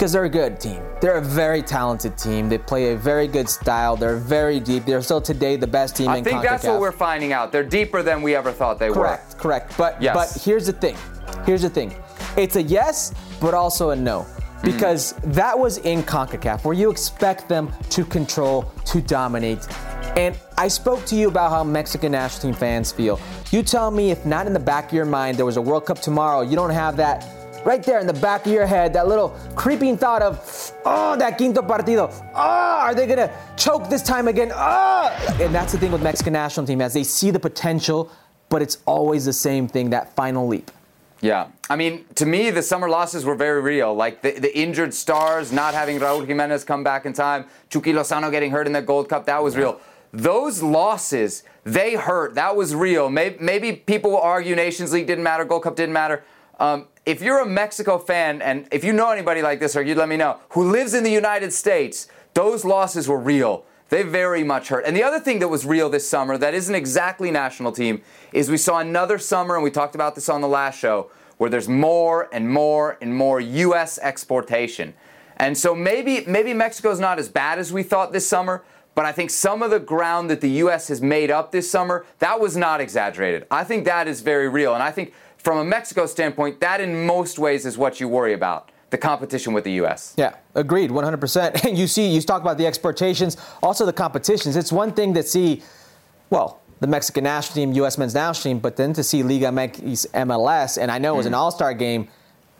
because they're a good team. They're a very talented team. They play a very good style. They're very deep. They're still today the best team in Canada. I in think that's what we're finding out. They're deeper than we ever thought they correct, were. Correct, correct. But yes. but here's the thing. Here's the thing. It's a yes, but also a no. Because mm. that was in CONCACAF, where you expect them to control, to dominate. And I spoke to you about how Mexican national team fans feel. You tell me if not in the back of your mind there was a World Cup tomorrow, you don't have that right there in the back of your head, that little creeping thought of, oh, that quinto partido. Oh, are they going to choke this time again? Oh! And that's the thing with Mexican national team, as they see the potential, but it's always the same thing, that final leap. Yeah. I mean, to me, the summer losses were very real. Like the, the injured stars, not having Raul Jimenez come back in time, Chucky Lozano getting hurt in the Gold Cup, that was real. Those losses, they hurt. That was real. Maybe, maybe people will argue Nations League didn't matter, Gold Cup didn't matter. Um, if you're a Mexico fan, and if you know anybody like this, or you'd let me know, who lives in the United States, those losses were real. They very much hurt. And the other thing that was real this summer that isn't exactly national team is we saw another summer, and we talked about this on the last show, where there's more and more and more U.S. exportation. And so maybe maybe Mexico's not as bad as we thought this summer, but I think some of the ground that the U.S. has made up this summer, that was not exaggerated. I think that is very real. And I think from a Mexico standpoint, that in most ways is what you worry about the competition with the U.S. Yeah, agreed, 100%. And (laughs) you see, you talk about the exportations, also the competitions. It's one thing to see, well, the Mexican national team, U.S. men's national team, but then to see Liga MX MLS, and I know it was an mm-hmm. all star game,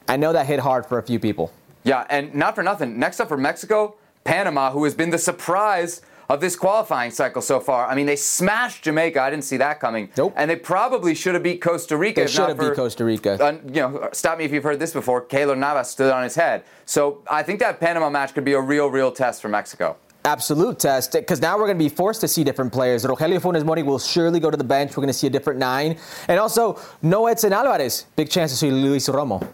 I know that hit hard for a few people. Yeah, and not for nothing. Next up for Mexico, Panama, who has been the surprise of this qualifying cycle so far. I mean, they smashed Jamaica. I didn't see that coming. Nope. And they probably should have beat Costa Rica. They should have beat Costa Rica. Uh, you know, stop me if you've heard this before. Keylor Navas stood on his head. So I think that Panama match could be a real, real test for Mexico absolute test because now we're going to be forced to see different players. Rogelio Funes Mori will surely go to the bench. We're going to see a different nine. And also, no Edson Alvarez. Big chance to see Luis Romo.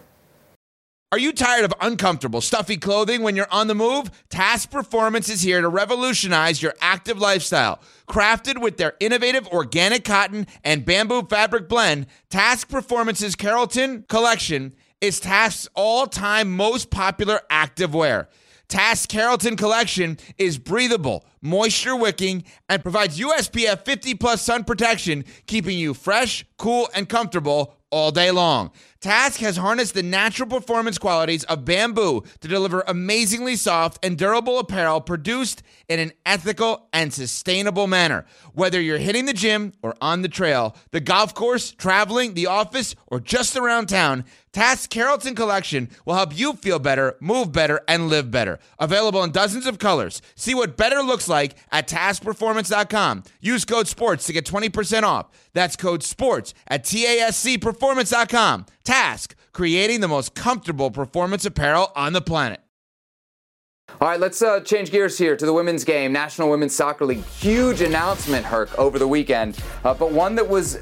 Are you tired of uncomfortable, stuffy clothing when you're on the move? Tasc Performance is here to revolutionize your active lifestyle. Crafted with their innovative organic cotton and bamboo fabric blend, Tasc Performance's Carrollton collection is Tasc's all time most popular active wear. Tasc Carrollton collection is breathable, moisture wicking, and provides USPF 50 plus sun protection, keeping you fresh, cool, and comfortable all day long. Tasc has harnessed the natural performance qualities of bamboo to deliver amazingly soft and durable apparel produced in an ethical and sustainable manner. Whether you're hitting the gym or on the trail, the golf course, traveling, the office, or just around town, Tasc Carrollton Collection will help you feel better, move better, and live better. Available in dozens of colors. See what better looks like at tascperformance.com. Use code SPORTS to get 20% off. That's code SPORTS at TASCperformance.com. Tasc, creating the most comfortable performance apparel on the planet. All right, let's uh, change gears here to the women's game. National Women's Soccer League. Huge announcement, Herc, over the weekend, uh, but one that was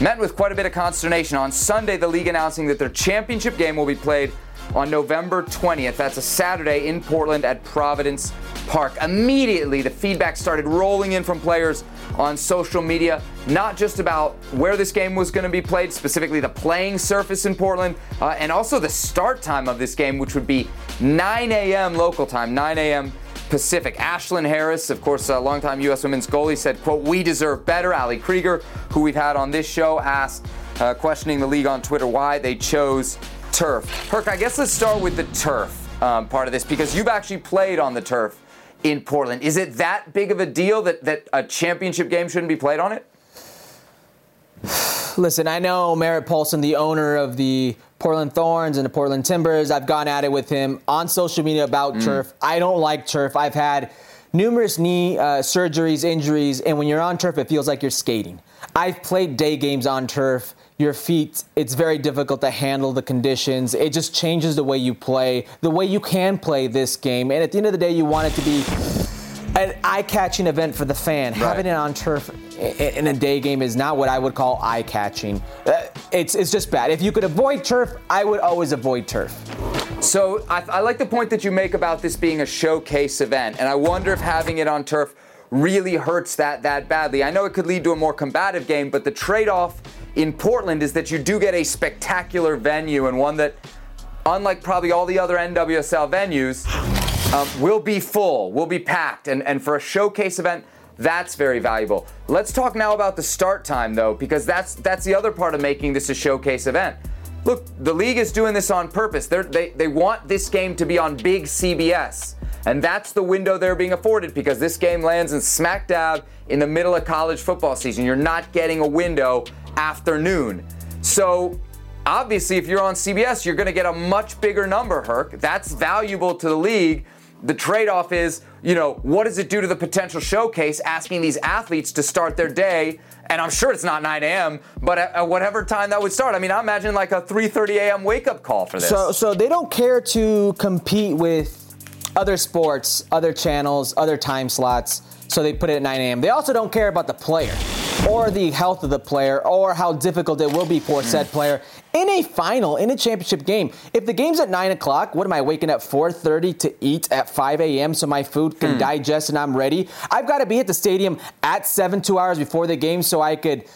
met with quite a bit of consternation. On Sunday, the league announcing that their championship game will be played on November 20th. That's a Saturday in Portland at Providence Park. Immediately, the feedback started rolling in from players on social media, not just about where this game was going to be played, specifically the playing surface in Portland, uh, and also the start time of this game, which would be 9 a.m. local time, 9 a.m. Pacific. Ashlyn Harris, of course, a longtime U.S. women's goalie, said, quote, we deserve better. Ali Krieger, who we've had on this show, asked, uh, questioning the league on Twitter why they chose turf. Herc, I guess let's start with the turf um, part of this because you've actually played on the turf in Portland. Is it that big of a deal that, that a championship game shouldn't be played on it? (sighs) Listen, I know Merritt Paulson, the owner of the Portland Thorns and the Portland Timbers. I've gone at it with him on social media about mm. turf. I don't like turf. I've had numerous knee uh, surgeries, injuries, and when you're on turf, it feels like you're skating. I've played day games on turf your feet, it's very difficult to handle the conditions. It just changes the way you play, the way you can play this game. And at the end of the day, you want it to be an eye-catching event for the fan. Right. Having it on turf in a day game is not what I would call eye-catching. Uh, it's it's just bad. If you could avoid turf, I would always avoid turf. So I, I like the point that you make about this being a showcase event, and I wonder if having it on turf really hurts that that badly. I know it could lead to a more combative game, but the trade-off in Portland is that you do get a spectacular venue and one that, unlike probably all the other NWSL venues, um, will be full, will be packed. And, and for a showcase event, that's very valuable. Let's talk now about the start time, though, because that's that's the other part of making this a showcase event. Look, the league is doing this on purpose. They're, they they want this game to be on big CBS, and that's the window they're being afforded because this game lands in smack dab in the middle of college football season. You're not getting a window afternoon. So obviously, if you're on CBS, you're going to get a much bigger number, Herc. That's valuable to the league. The trade off is, you know, what does it do to the potential showcase asking these athletes to start their day? And I'm sure it's not 9 a.m., but at, whatever time that would start. I mean, I imagine like a 3:30 a.m. wake up call for this. So, so they don't care to compete with other sports, other channels, other time slots. So they put it at 9 a.m. They also don't care about the player or the health of the player or how difficult it will be for said mm. player in a final, in a championship game. If the game's at 9 o'clock, what am I waking up 4.30 to eat at 5 a.m. so my food can hmm. digest and I'm ready? I've got to be at the stadium at 7, two hours before the game so I could –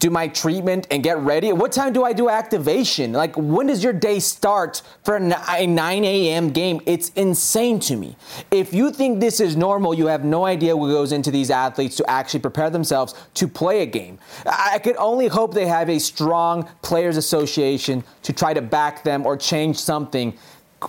do my treatment and get ready? What time do I do activation? Like, when does your day start for a 9 a.m. game? It's insane to me. If you think this is normal, you have no idea what goes into these athletes to actually prepare themselves to play a game. I could only hope they have a strong players association to try to back them or change something,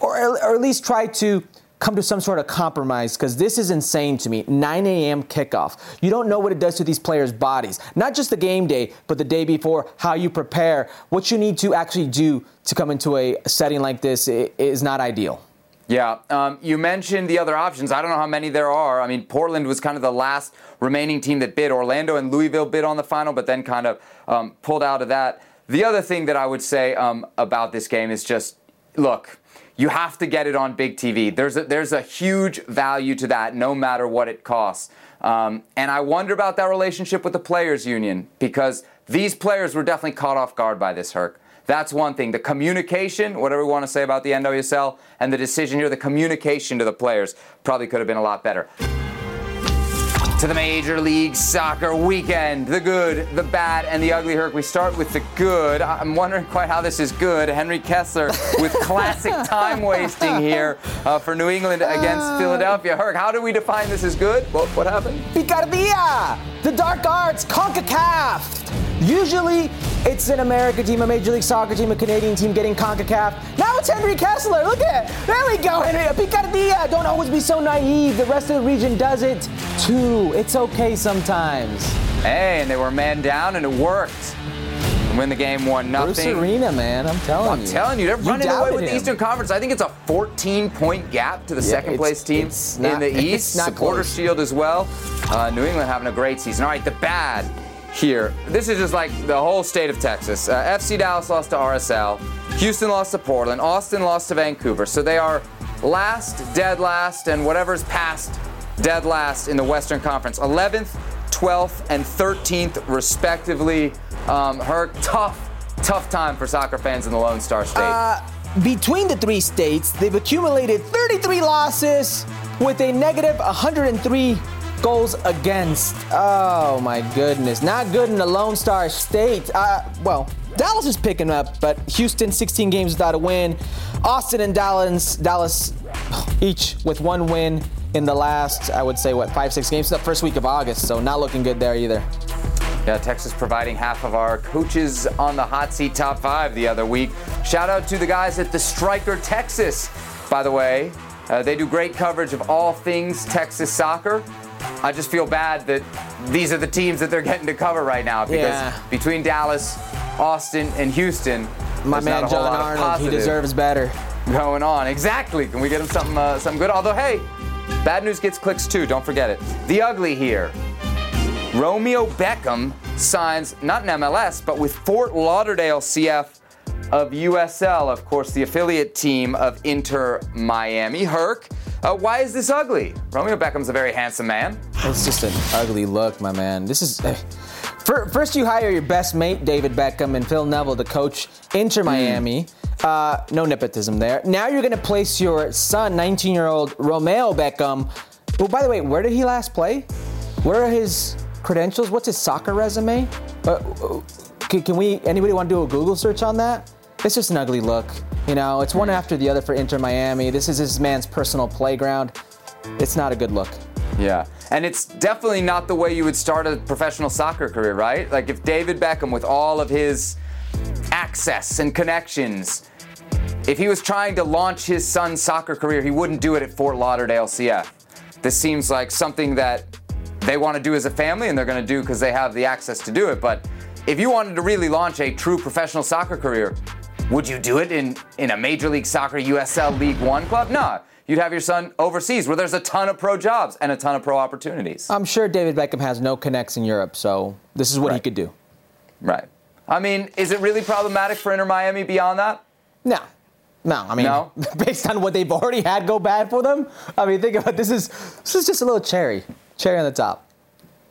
or, or at least try to come to some sort of compromise because this is insane to me. 9 a.m. kickoff. You don't know what it does to these players' bodies. Not just the game day, but the day before, how you prepare, what you need to actually do to come into a setting like this is not ideal. Yeah, um, you mentioned the other options. I don't know how many there are. I mean, Portland was kind of the last remaining team that bid. Orlando and Louisville bid on the final, but then kind of um, pulled out of that. The other thing that I would say um, about this game is just look, you have to get it on big TV. There's a, there's a huge value to that, no matter what it costs. Um, and I wonder about that relationship with the players' union because these players were definitely caught off guard by this, Herc. That's one thing. The communication, whatever we want to say about the NWSL, and the decision here, the communication to the players probably could have been a lot better to the Major League Soccer weekend. The good, the bad, and the ugly. Herc. We start with the good. I'm wondering quite how this is good. Henry Kessler with (laughs) classic time wasting here uh, for New England against uh. Philadelphia. Herc, how do we define this as good? What, what happened? Picardía! The Dark Arts, CONCACAF! Usually, it's an American team, a Major League Soccer team, a Canadian team getting CONCACAF. Now it's Henry Kessler. Look at it. There we go, Henry. Picardía. Don't always be so naive. The rest of the region does it too. It's okay sometimes. Hey, and they were man down, and it worked. Win the game one nothing. Bruce Arena, man. I'm telling I'm you. I'm telling you, they're you running away with him. the Eastern Conference. I think it's a 14 point gap to the yeah, second place team not, in the (laughs) East. Supporter close. Shield as well. Uh, New England having a great season. All right, the bad here. This is just like the whole state of Texas. Uh, FC Dallas lost to RSL. Houston lost to Portland. Austin lost to Vancouver. So they are last, dead last, and whatever's past, dead last in the Western Conference. 11th, 12th, and 13th, respectively. Um, her tough, tough time for soccer fans in the Lone Star State. Uh, between the three states, they've accumulated 33 losses with a negative 103 goals against. Oh my goodness. Not good in the Lone Star State. Uh, well, Dallas is picking up, but Houston 16 games without a win. Austin and Dallas, Dallas (sighs) each with one win. in the last, I would say, what, five, six games? The first week of August, so not looking good there either. Yeah, Texas providing half of our coaches on the hot seat top five the other week. Shout out to the guys at the Striker Texas, by the way. Uh, they do great coverage of all things Texas soccer. I just feel bad that these are the teams that they're getting to cover right now because Yeah. between Dallas, Austin, and Houston, My man John Arnold, he deserves better. going on. Exactly. Can we get him something uh, something good? Although, hey, bad news gets clicks too. Don't forget it. The ugly here. Romeo Beckham signs not in MLS, but with Fort Lauderdale CF of USL, of course, the affiliate team of Inter Miami. Herc, uh, why is this ugly? Romeo Beckham's a very handsome man. It's just an ugly look, my man. This is. Fir- First, you hire your best mate, David Beckham, and Phil Neville the coach Inter Miami. Uh, no nepotism there. Now you're going to place your son, 19 year old Romeo Beckham. Oh, by the way, where did he last play? Where are his credentials? What's his soccer resume? Uh, uh, can we, anybody want to do a Google search on that? It's just an ugly look. You know, it's one after the other for Inter Miami. This is this man's personal playground. It's not a good look. Yeah. And it's definitely not the way you would start a professional soccer career, right? Like if David Beckham, with all of his access and connections, if he was trying to launch his son's soccer career, he wouldn't do it at Fort Lauderdale CF. This seems like something that they want to do as a family and they're going to do because they have the access to do it. But if you wanted to really launch a true professional soccer career, would you do it in, in a Major League Soccer USL League One club? No. You'd have your son overseas where there's a ton of pro jobs and a ton of pro opportunities. I'm sure David Beckham has no connects in Europe, so this is what he could do. Right. I mean, is it really problematic for Inter Miami beyond that? No. No, I mean, No? (laughs) based on what they've already had go bad for them, I mean, think about this is this is just a little cherry, cherry on the top.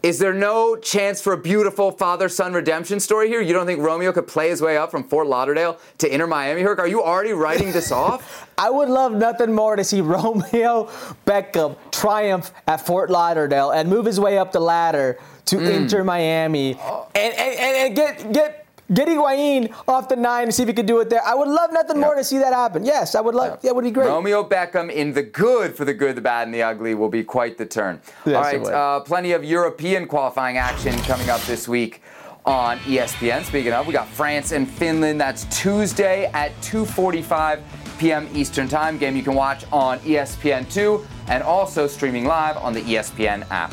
Is there no chance for a beautiful father son redemption story here? You don't think Romeo could play his way up from Fort Lauderdale to Inter Miami? Herc, are you already writing this (laughs) off? I would love nothing more to see (laughs) Romeo Beckham triumph at Fort Lauderdale and move his way up the ladder to Mm. Inter Miami and, and, and, and get get get Higuain off the nine and see if he could do it there. I would love nothing more to see that happen. Yes, I would love. That would be great. Romeo Beckham in the good for the good, the bad, and the ugly will be quite the turn. Yes, All right, uh, plenty of European qualifying action coming up this week on ESPN. Speaking of, we got France and Finland. That's Tuesday at 2:45 p.m. Eastern Time. Game you can watch on E ESPN2 and also streaming live on the ESPN app.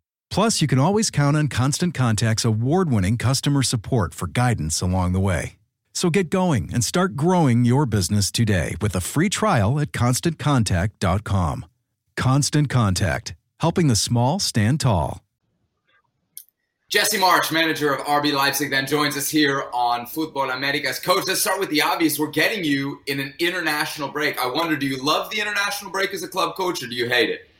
Plus, you can always count on Constant Contact's award winning customer support for guidance along the way. So get going and start growing your business today with a free trial at constantcontact.com. Constant Contact, helping the small stand tall. Jesse Marsch, manager of RB Leipzig, then joins us here on Futbol Americas. Coach, let's start with the obvious. We're getting you in an international break. I wonder, do you love the international break as a club coach or do you hate it?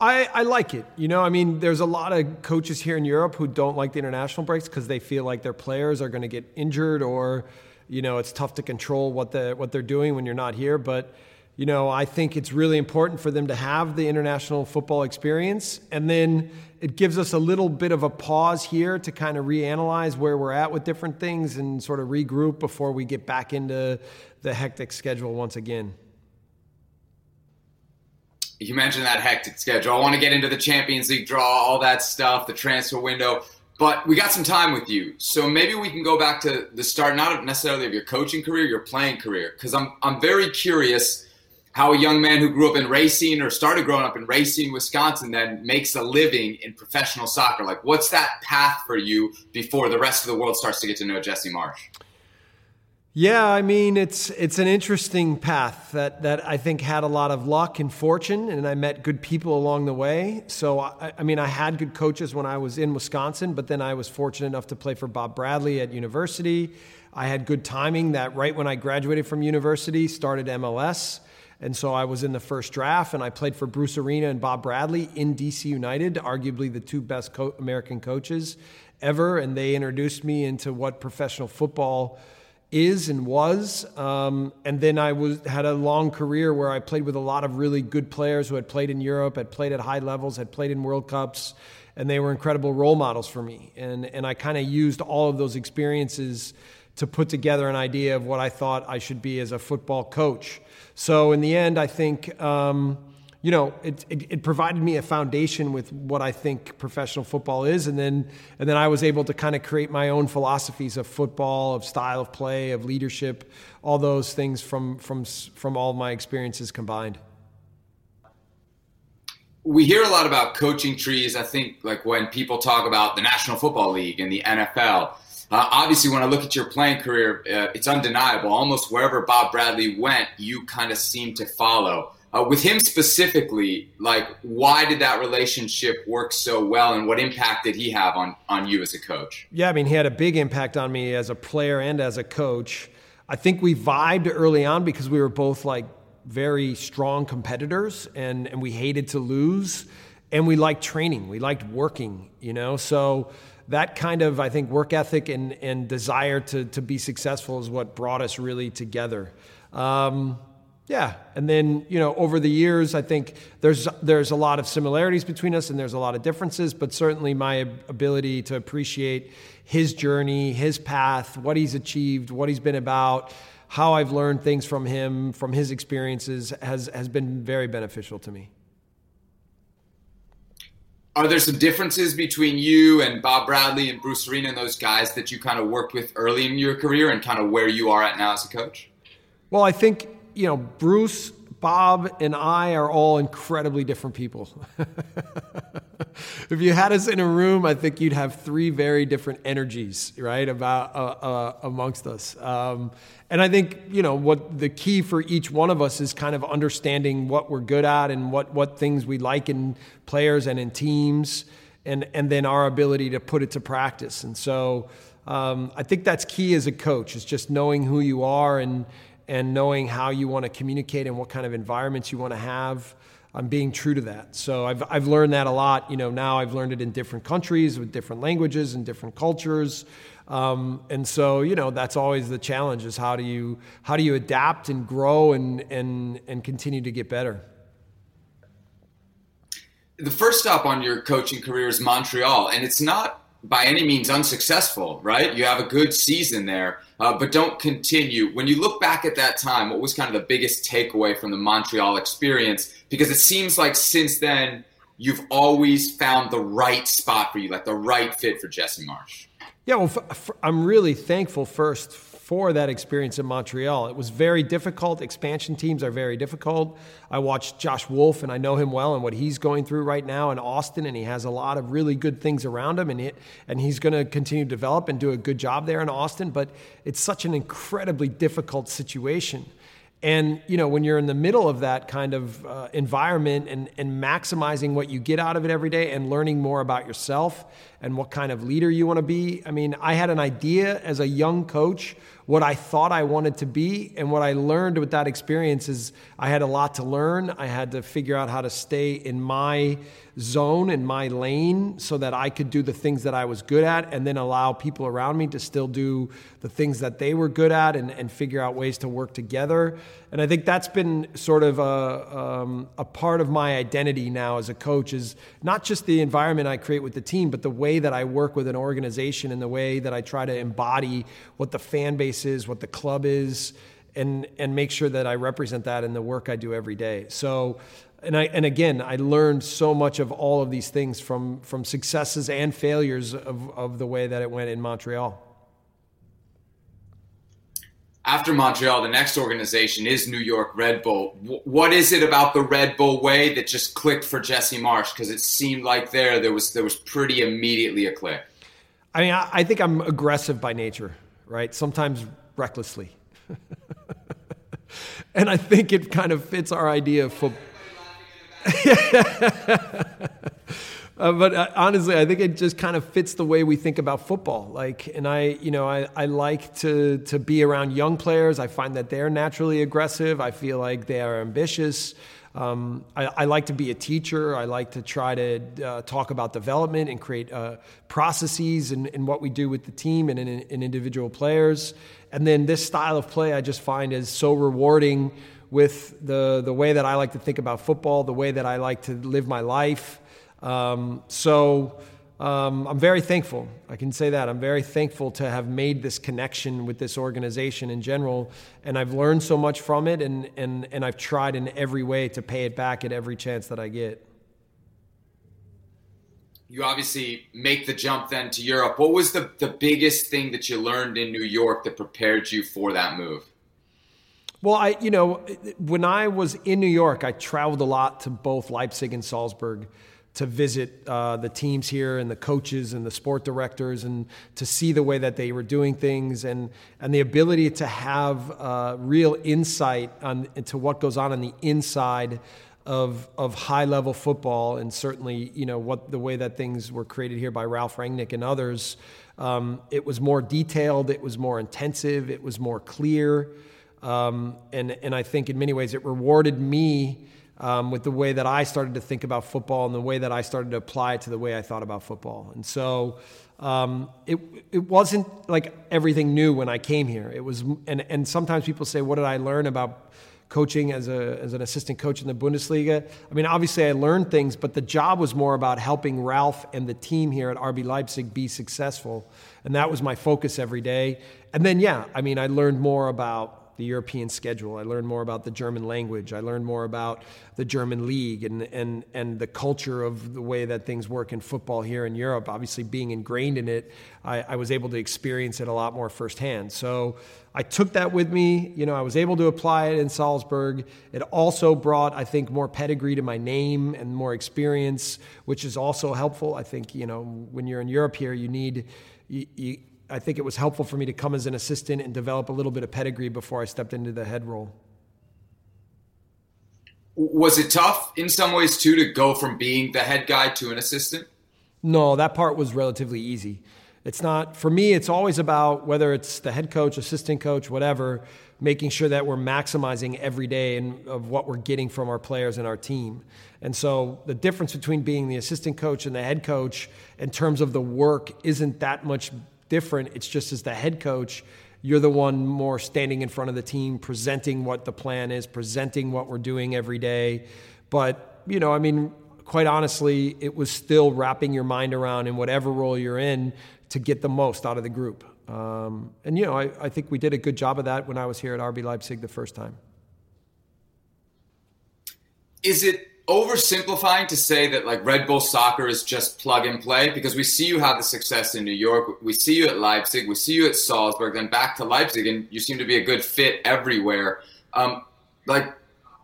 I, I like it. You know, I mean, there's a lot of coaches here in Europe who don't like the international breaks because they feel like their players are going to get injured or, you know, it's tough to control what the what they're doing when you're not here. But, you know, I think it's really important for them to have the international football experience, and then it gives us a little bit of a pause here to kind of reanalyze where we're at with different things and sort of regroup before we get back into the hectic schedule once again. You mentioned that hectic schedule. I want to get into the Champions League draw, all that stuff, the transfer window, but we got some time with you. So maybe we can go back to the start, not necessarily of your coaching career, your playing career, because I'm, I'm very curious how a young man who grew up in Racine or started growing up in Racine, Wisconsin, then makes a living in professional soccer. Like, what's that path for you before the rest of the world starts to get to know Jesse Marsch? Yeah, I mean it's it's an interesting path that that I think had a lot of luck and fortune, and I met good people along the way. So I, I mean, I had good coaches when I was in Wisconsin, but then I was fortunate enough to play for Bob Bradley at university. I had good timing that right when I graduated from university, started MLS, And so I was in the first draft, and I played for Bruce Arena and Bob Bradley in DC United, arguably the two best co- American coaches ever. And they introduced me into what professional football is and was. Um, and then I was had a long career where I played with a lot of really good players who had played in Europe, had played at high levels, had played in World Cups, and they were incredible role models for me. And and I kind of used all of those experiences to put together an idea of what I thought I should be as a football coach. So in the end, I think. Um, you know, it, it, it, provided me a foundation with what I think professional football is, and then and then I was able to kind of create my own philosophies of football, of style of play, of leadership, all those things from from from all my experiences combined. We hear a lot about coaching trees. I think like when people talk about the National Football League and the NFL. Uh, obviously, when I look at your playing career, uh, it's undeniable. Almost wherever Bob Bradley went, you kind of seem to follow. Uh, with him specifically, like why did that relationship work so well, and what impact did he have on on you as a coach? Yeah, I mean, he had a big impact on me as a player and as a coach. I think we vibed early on because we were both like very strong competitors, and and we hated to lose, and we liked training, we liked working, you know, so. That kind of, I think, work ethic and, and desire to, to be successful is what brought us really together. Um, yeah, and then you know over the years, I think there's there's a lot of similarities between us, and there's a lot of differences. But certainly, my ability to appreciate his journey, his path, what he's achieved, what he's been about, how I've learned things from him, from his experiences, has has been very beneficial to me. Are there some differences between you and Bob Bradley and Bruce Arena and those guys that you kind of worked with early in your career, and kind of where you are at now as a coach? Well, I think you know, Bruce, Bob, and I are all incredibly different people. (laughs) if you had us in a room, I think you'd have three very different energies, right, about uh, uh, amongst us. Um, and I think you know what the key for each one of us is kind of understanding what we're good at and what what things we like in players and in teams, and and then our ability to put it to practice. And so um, I think that's key as a coach is just knowing who you are and and knowing how you want to communicate and what kind of environments you want to have. I'm being true to that. So I've, I've learned that a lot. You know, now I've learned it in different countries with different languages and different cultures. Um, and so, you know, that's always the challenge is how do you, how do you adapt and grow and, and, and continue to get better? The first stop on your coaching career is Montreal, and it's not by any means unsuccessful, right? You have a good season there, uh, but don't continue. When you look back at that time, what was kind of the biggest takeaway from the Montreal experience? Because it seems like since then, you've always found the right spot for you, like the right fit for Jesse Marsch. Yeah, well, I'm really thankful first for that experience in Montreal. It was very difficult. Expansion teams are very difficult. I watched Josh Wolff, and I know him well and what he's going through right now in Austin, and he has a lot of really good things around him, and, and he's going to continue to develop and do a good job there in Austin. But it's such an incredibly difficult situation. And you know, when you're in the middle of that kind of uh, environment and, and maximizing what you get out of it every day and learning more about yourself and what kind of leader you want to be. I mean, I had an idea as a young coach what I thought I wanted to be. And what I learned with that experience is I had a lot to learn. I had to figure out how to stay in my zone, in my lane, so that I could do the things that I was good at and then allow people around me to still do the things that they were good at and, and figure out ways to work together. And I think that's been sort of a, um, a part of my identity now as a coach is not just the environment I create with the team, but the way that I work with an organization and the way that I try to embody what the fan base is, what the club is, and and make sure that I represent that in the work I do every day. So and I and again I learned so much of all of these things from from successes and failures of, of the way that it went in Montreal. After Montreal, the next organization is New York Red Bull. what is it about the Red Bull way that just clicked for Jesse Marsch? Because it seemed like there there was there was pretty immediately a click. I mean, I, I think I'm aggressive by nature, right? Sometimes recklessly. (laughs) and I think it kind of fits our idea of football. (laughs) (laughs) Uh, but uh, honestly, I think it just kind of fits the way we think about football. Like, and I, you know, I, I like to to be around young players. I find that they're naturally aggressive. I feel like they are ambitious. Um, I, I, like to be a teacher. I like to try to uh, talk about development and create uh, processes in, in, what we do with the team and in, in, individual players. And then this style of play I just find is so rewarding with the, the way that I like to think about football, the way that I like to live my life. Um, so um, I'm very thankful. I can say that. I'm very thankful to have made this connection with this organization in general. And I've learned so much from it, and, and, and I've tried in every way to pay it back at every chance that I get. You obviously make the jump then to Europe. What was the, the biggest thing that you learned in New York that prepared you for that move? Well, I, you know, when I was in New York, I traveled a lot to both Leipzig and Salzburg to visit uh, the teams here and the coaches and the sport directors and to see the way that they were doing things and, and the ability to have uh, real insight on, into what goes on on the inside of, of high level football and certainly you know what the way that things were created here by Ralf Rangnick and others. Um, it was more detailed, it was more intensive, it was more clear, um, and and I think in many ways it rewarded me um, with the way that I started to think about football and the way that I started to apply it to the way I thought about football. And so um, it it wasn't like everything new when I came here. It was, and and sometimes people say, "What did I learn about?" coaching as, a, as an assistant coach in the Bundesliga. I mean, obviously, I learned things, but the job was more about helping Ralf and the team here at RB Leipzig be successful. And that was my focus every day. And then, yeah, I mean, I learned more about the European schedule. I learned more about the German language. I learned more about the German league and, and, and the culture of the way that things work in football here in Europe. Obviously, being ingrained in it, I, I was able to experience it a lot more firsthand. So I took that with me. You know, I was able to apply it in Salzburg. It also brought, I think, more pedigree to my name and more experience, which is also helpful. I think, you know, when you're in Europe here, you need. You, you, I think it was helpful for me to come as an assistant and develop a little bit of pedigree before I stepped into the head role. Was it tough in some ways too to go from being the head guy to an assistant? No, that part was relatively easy. It's not, for me, it's always about whether it's the head coach, assistant coach, whatever, making sure that we're maximizing every day and of what we're getting from our players and our team. And so the difference between being the assistant coach and the head coach in terms of the work isn't that much different. It's just as the head coach, you're the one more standing in front of the team, presenting what the plan is, presenting what we're doing every day. But, you know, I mean, quite honestly, it was still wrapping your mind around in whatever role you're in to get the most out of the group. Um, and, you know, I, I think we did a good job of that when I was here at RB Leipzig the first time. Is it oversimplifying to say that like Red Bull soccer is just plug and play because we see you have the success in New York, we see you at Leipzig, we see you at Salzburg, then back to Leipzig, and you seem to be a good fit everywhere. Um, like,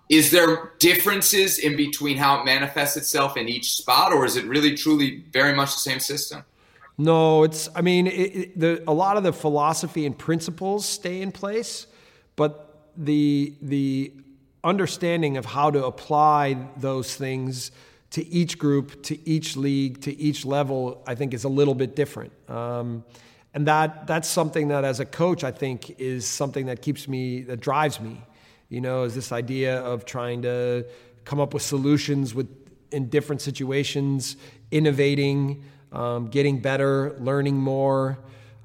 is there differences in between how it manifests itself in each spot, or is it really truly very much the same system? No, it's. I mean, it, it, the, a lot of the philosophy and principles stay in place, but the the understanding of how to apply those things to each group, to each league, to each level, I think is a little bit different. Um, and that that's something that as a coach, I think is something that keeps me, that drives me. You know, is this idea of trying to come up with solutions with in different situations, innovating, um, getting better, learning more.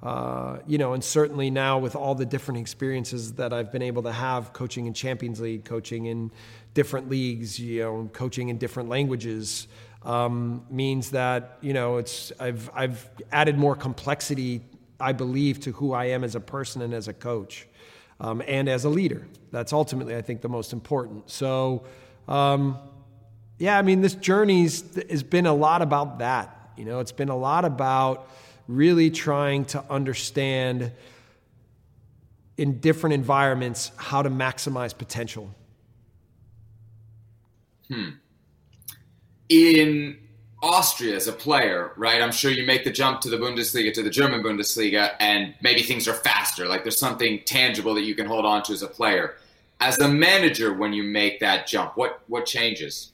Uh, you know, and certainly now with all the different experiences that I've been able to have, coaching in Champions League, coaching in different leagues, you know, coaching in different languages, um, means that you know it's I've I've added more complexity, I believe, to who I am as a person and as a coach, um, and as a leader. That's ultimately, I think, the most important. So. Um, yeah, I mean, this journey has been a lot about that. You know, it's been a lot about really trying to understand in different environments how to maximize potential. Hmm. In Austria as a player, right? I'm sure you make the jump to the Bundesliga, to the German Bundesliga, and maybe things are faster. Like there's something tangible that you can hold on to as a player. As a manager, when you make that jump, what what changes?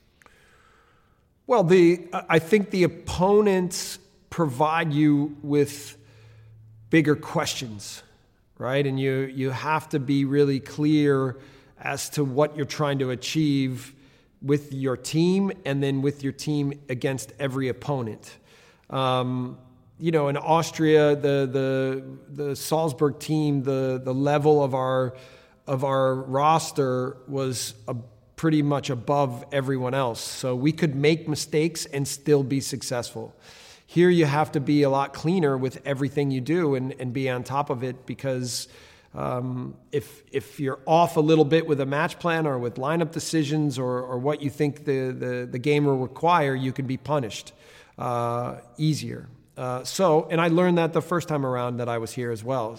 Well, the I think the opponents provide you with bigger questions, right? And you you have to be really clear as to what you're trying to achieve with your team and then with your team against every opponent. Um, you know, in Austria, the the the Salzburg team, the the level of our of our roster was a, pretty much above everyone else. So we could make mistakes and still be successful. Here you have to be a lot cleaner with everything you do and, and be on top of it because um, if, if you're off a little bit with a match plan or with lineup decisions or, or what you think the, the, the game will require, you can be punished uh, easier. Uh, so, and I learned that the first time around that I was here as well.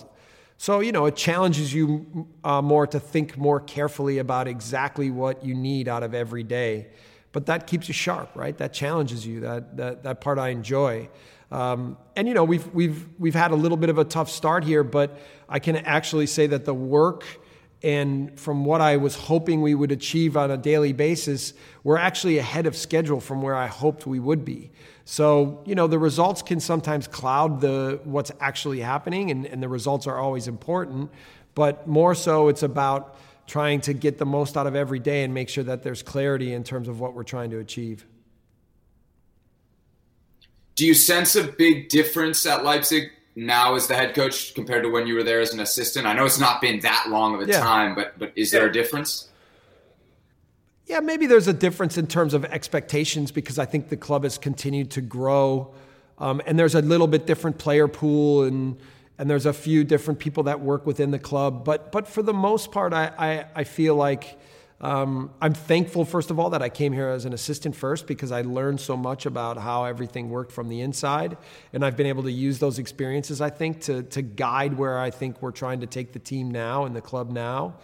So, you know, it challenges you uh, more to think more carefully about exactly what you need out of every day. But that keeps you sharp, right? That challenges you. That, that, that part I enjoy. Um, and, you know, we've, we've, we've had a little bit of a tough start here, but I can actually say that the work and from what I was hoping we would achieve on a daily basis, we're actually ahead of schedule from where I hoped we would be. So, you know, the results can sometimes cloud the what's actually happening, and, and the results are always important. But more so, it's about trying to get the most out of every day and make sure that there's clarity in terms of what we're trying to achieve. Do you sense a big difference at Leipzig now as the head coach compared to when you were there as an assistant? I know it's not been that long of a yeah. time, but but is there a difference? Yeah, maybe there's a difference in terms of expectations because I think the club has continued to grow, um, and there's a little bit different player pool, and and there's a few different people that work within the club. But but for the most part, I I, I feel like um, I'm thankful, first of all, that I came here as an assistant first because I learned so much about how everything worked from the inside. And I've been able to use those experiences, I think, to, to guide where I think we're trying to take the team now and the club now.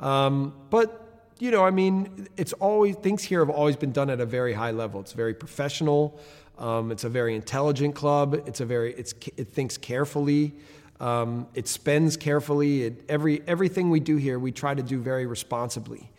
Um, but you know, I mean, it's always things here have always been done at a very high level. It's very professional. Um, it's a very intelligent club. It's a very it's it thinks carefully. Um, it spends carefully. It, every everything we do here, we try to do very responsibly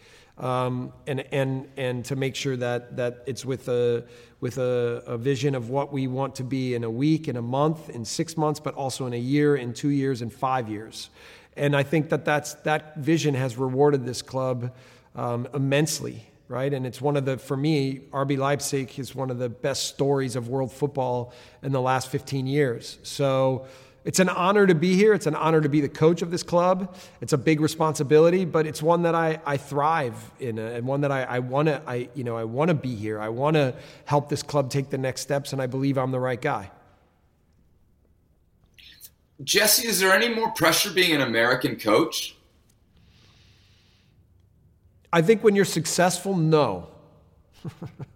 um, and and and to make sure that that it's with a with a, a, vision of what we want to be in a week, in a month, in six months, but also in a year, in two years, in five years. And I think that that's that vision has rewarded this club um, immensely. Right, and it's one of the for me, RB Leipzig is one of the best stories of world football in the last 15 years. So, it's an honor to be here. It's an honor to be the coach of this club. It's a big responsibility, but it's one that I, I thrive in uh, and one that I, I want to I, you know, I want to be here. I want to help this club take the next steps, and I believe I'm the right guy. Jesse, is there any more pressure being an American coach? I think when you're successful, no. (laughs)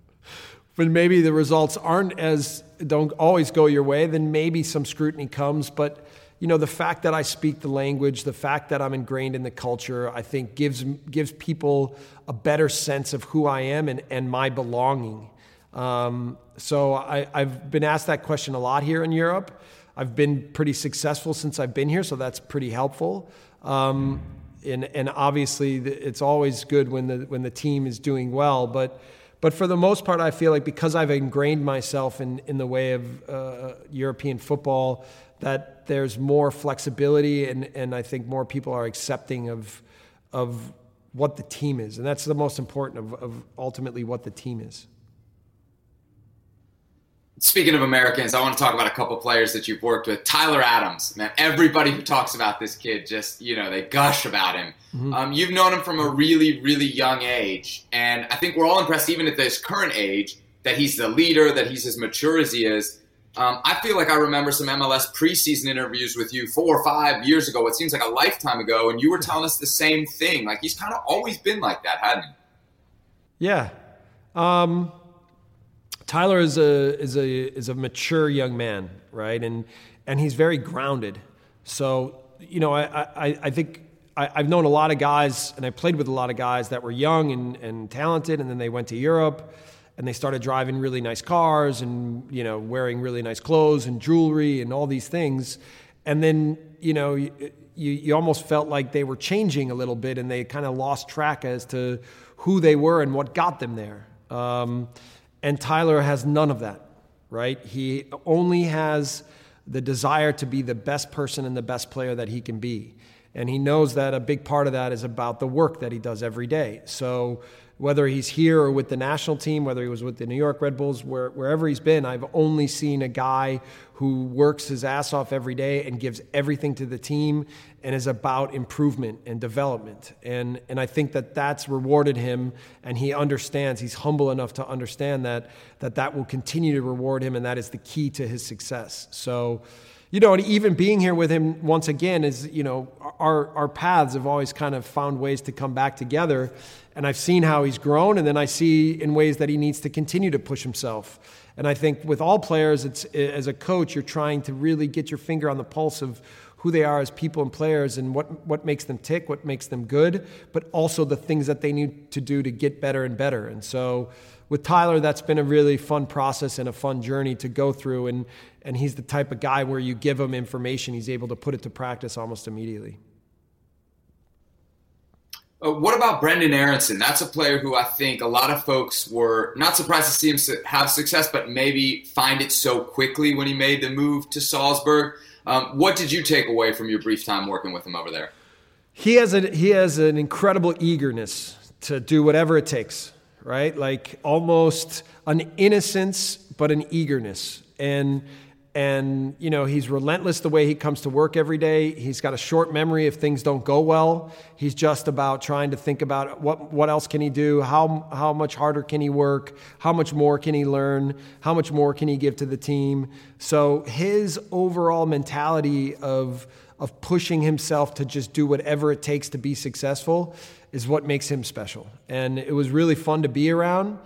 when maybe the results aren't as don't always go your way, then maybe some scrutiny comes. But you know, the fact that I speak the language, the fact that I'm ingrained in the culture, I think gives gives people a better sense of who I am and, and my belonging. Um, so I, I've been asked that question a lot here in Europe. I've been pretty successful since I've been here, so that's pretty helpful. Um, and, and obviously, it's always good when the when the team is doing well, but but for the most part, I feel like because I've ingrained myself in, in the way of uh, European football, that there's more flexibility and, and I think more people are accepting of, of what the team is. And that's the most important of, of ultimately what the team is. Speaking of Americans, I want to talk about a couple players that you've worked with. Tyler Adams, man, everybody who talks about this kid just, you know, they gush about him. Mm-hmm. Um, you've known him from a really, really young age. And I think we're all impressed, even at this current age, that he's the leader, that he's as mature as he is. Um, I feel like I remember some MLS preseason interviews with you four or five years ago. It seems like a lifetime ago. And you were telling us the same thing. Like he's kind of always been like that, hadn't he? Yeah. Um, Tyler is a is a is a mature young man, right? And and he's very grounded. So you know, I I, I think I, have known a lot of guys, and I played with a lot of guys that were young and, and talented, and then they went to Europe, and they started driving really nice cars, and you know, wearing really nice clothes and jewelry and all these things, and then you know. You, you, almost felt like they were changing a little bit and they kind of lost track as to who they were and what got them there. Um, And Tyler has none of that, right? He only has the desire to be the best person and the best player that he can be. And he knows that a big part of that is about the work that he does every day. So whether he's here or with the national team, whether he was with the New York Red Bulls, where, wherever he's been, I've only seen a guy who works his ass off every day and gives everything to the team and is about improvement and development. And, and I think that that's rewarded him, and he understands, he's humble enough to understand that, that that will continue to reward him, and that is the key to his success. So, you know, and even being here with him once again is, you know, our, our paths have always kind of found ways to come back together. And I've seen how he's grown, and then I see in ways that he needs to continue to push himself. And I think with all players, it's as a coach, you're trying to really get your finger on the pulse of who they are as people and players and what, what makes them tick, what makes them good, but also the things that they need to do to get better and better. And so with Tyler, that's been a really fun process and a fun journey to go through. And, and he's the type of guy where you give him information, he's able to put it to practice almost immediately. Uh, what about Brenden Aaronson? That's a player who I think a lot of folks were not surprised to see him have success, but maybe find it so quickly when he made the move to Salzburg. Um, what did you take away from your brief time working with him over there? He has a, he has an incredible eagerness to do whatever it takes, right? Like almost an innocence, but an eagerness. And and you know he's relentless the way he comes to work every day. He's got a short memory if things don't go well. He's just about trying to think about what what else can he do? How how much harder can he work? How much more can he learn? How much more can he give to the team? So his overall mentality of of pushing himself to just do whatever it takes to be successful is what makes him special. And it was really fun to be around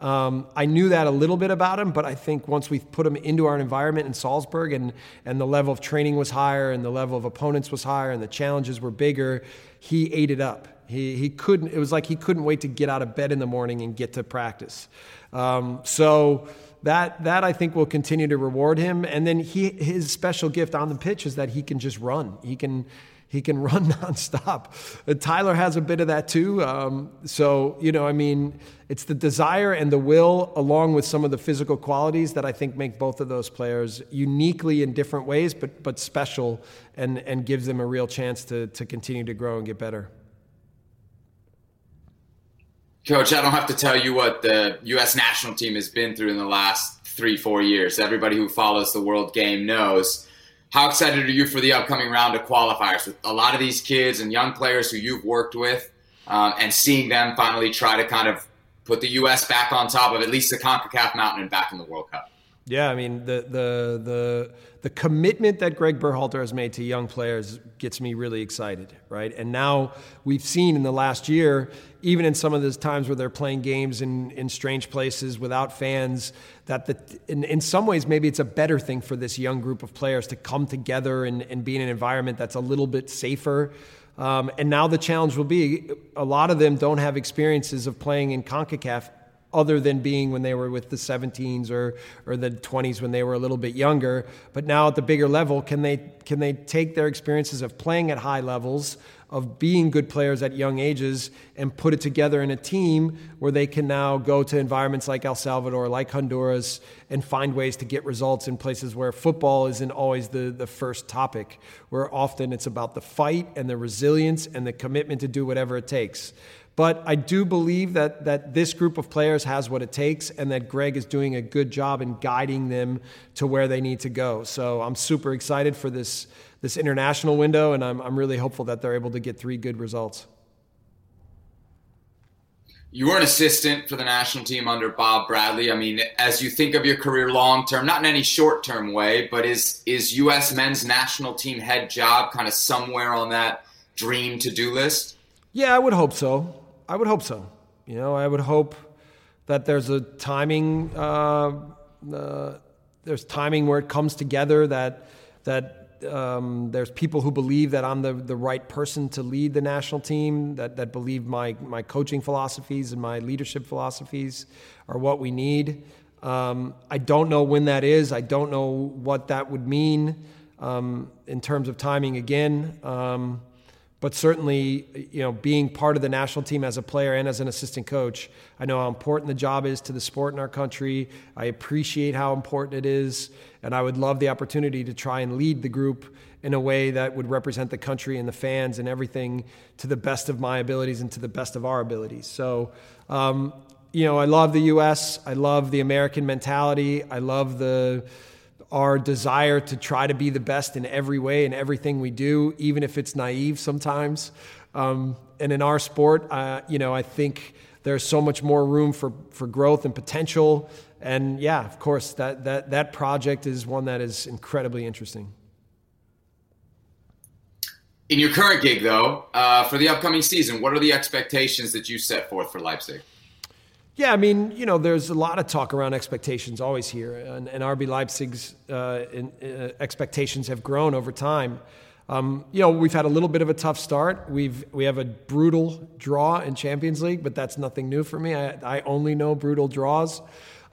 um, I knew that a little bit about him, but I think once we put him into our environment in Salzburg and, and the level of training was higher and the level of opponents was higher and the challenges were bigger, he ate it up. He, he couldn't, it was like he couldn't wait to get out of bed in the morning and get to practice. Um, so that, that I think will continue to reward him. And then he, his special gift on the pitch is that he can just run. He can, he can (laughs) run nonstop. Uh, Tyler has a bit of that too. Um, so, you know, I mean, it's the desire and the will, along with some of the physical qualities, that I think make both of those players uniquely in different ways, but, but special and, and gives them a real chance to, to continue to grow and get better. Coach, I don't have to tell you what the U.S. national team has been through in the last three, four years. Everybody who follows the world game knows how excited are you for the upcoming round of qualifiers with a lot of these kids and young players who you've worked with um, and seeing them finally try to kind of put the U.S. back on top of at least the CONCACAF mountain and back in the World Cup? Yeah, I mean the the the the commitment that Greg Berhalter has made to young players gets me really excited, right? And now we've seen in the last year, even in some of those times where they're playing games in, in strange places without fans, that the, in, in some ways maybe it's a better thing for this young group of players to come together and, and be in an environment that's a little bit safer. Um, and now the challenge will be a lot of them don't have experiences of playing in CONCACAF other than being when they were with the 17s or, or the 20s when they were a little bit younger. But now at the bigger level, can they, can they take their experiences of playing at high levels, of being good players at young ages, and put it together in a team where they can now go to environments like El Salvador, like Honduras, and find ways to get results in places where football isn't always the, the first topic, where often it's about the fight and the resilience and the commitment to do whatever it takes. But I do believe that, that this group of players has what it takes and that Greg is doing a good job in guiding them to where they need to go. So I'm super excited for this, this international window, and I'm, I'm really hopeful that they're able to get three good results. You were an assistant for the national team under Bob Bradley. I mean, as you think of your career long term, not in any short term way, but is is U.S. men's national team head job kind of somewhere on that dream to do list? Yeah, I would hope so. I would hope so. You know, I would hope that there's a timing. Uh, uh, there's timing where it comes together. That that um, there's people who believe that I'm the, the right person to lead the national team. That that believe my my coaching philosophies and my leadership philosophies are what we need. Um, I don't know when that is. I don't know what that would mean um, in terms of timing again. Um, but certainly, you know, being part of the national team as a player and as an assistant coach, I know how important the job is to the sport in our country. I appreciate how important it is, and I would love the opportunity to try and lead the group in a way that would represent the country and the fans and everything to the best of my abilities and to the best of our abilities. So, um, you know, I love the U.S. I love the American mentality. I love the our desire to try to be the best in every way in everything we do, even if it's naive sometimes. Um, and in our sport, uh, you know, I think there's so much more room for, for growth and potential. And yeah, of course, that, that, that project is one that is incredibly interesting. In your current gig, though, uh, for the upcoming season, what are the expectations that you set forth for Leipzig? Yeah, I mean, you know, there's a lot of talk around expectations always here, and, and RB Leipzig's uh, in, uh, expectations have grown over time. Um, you know, we've had a little bit of a tough start. We've we have a brutal draw in Champions League, but that's nothing new for me. I, I only know brutal draws.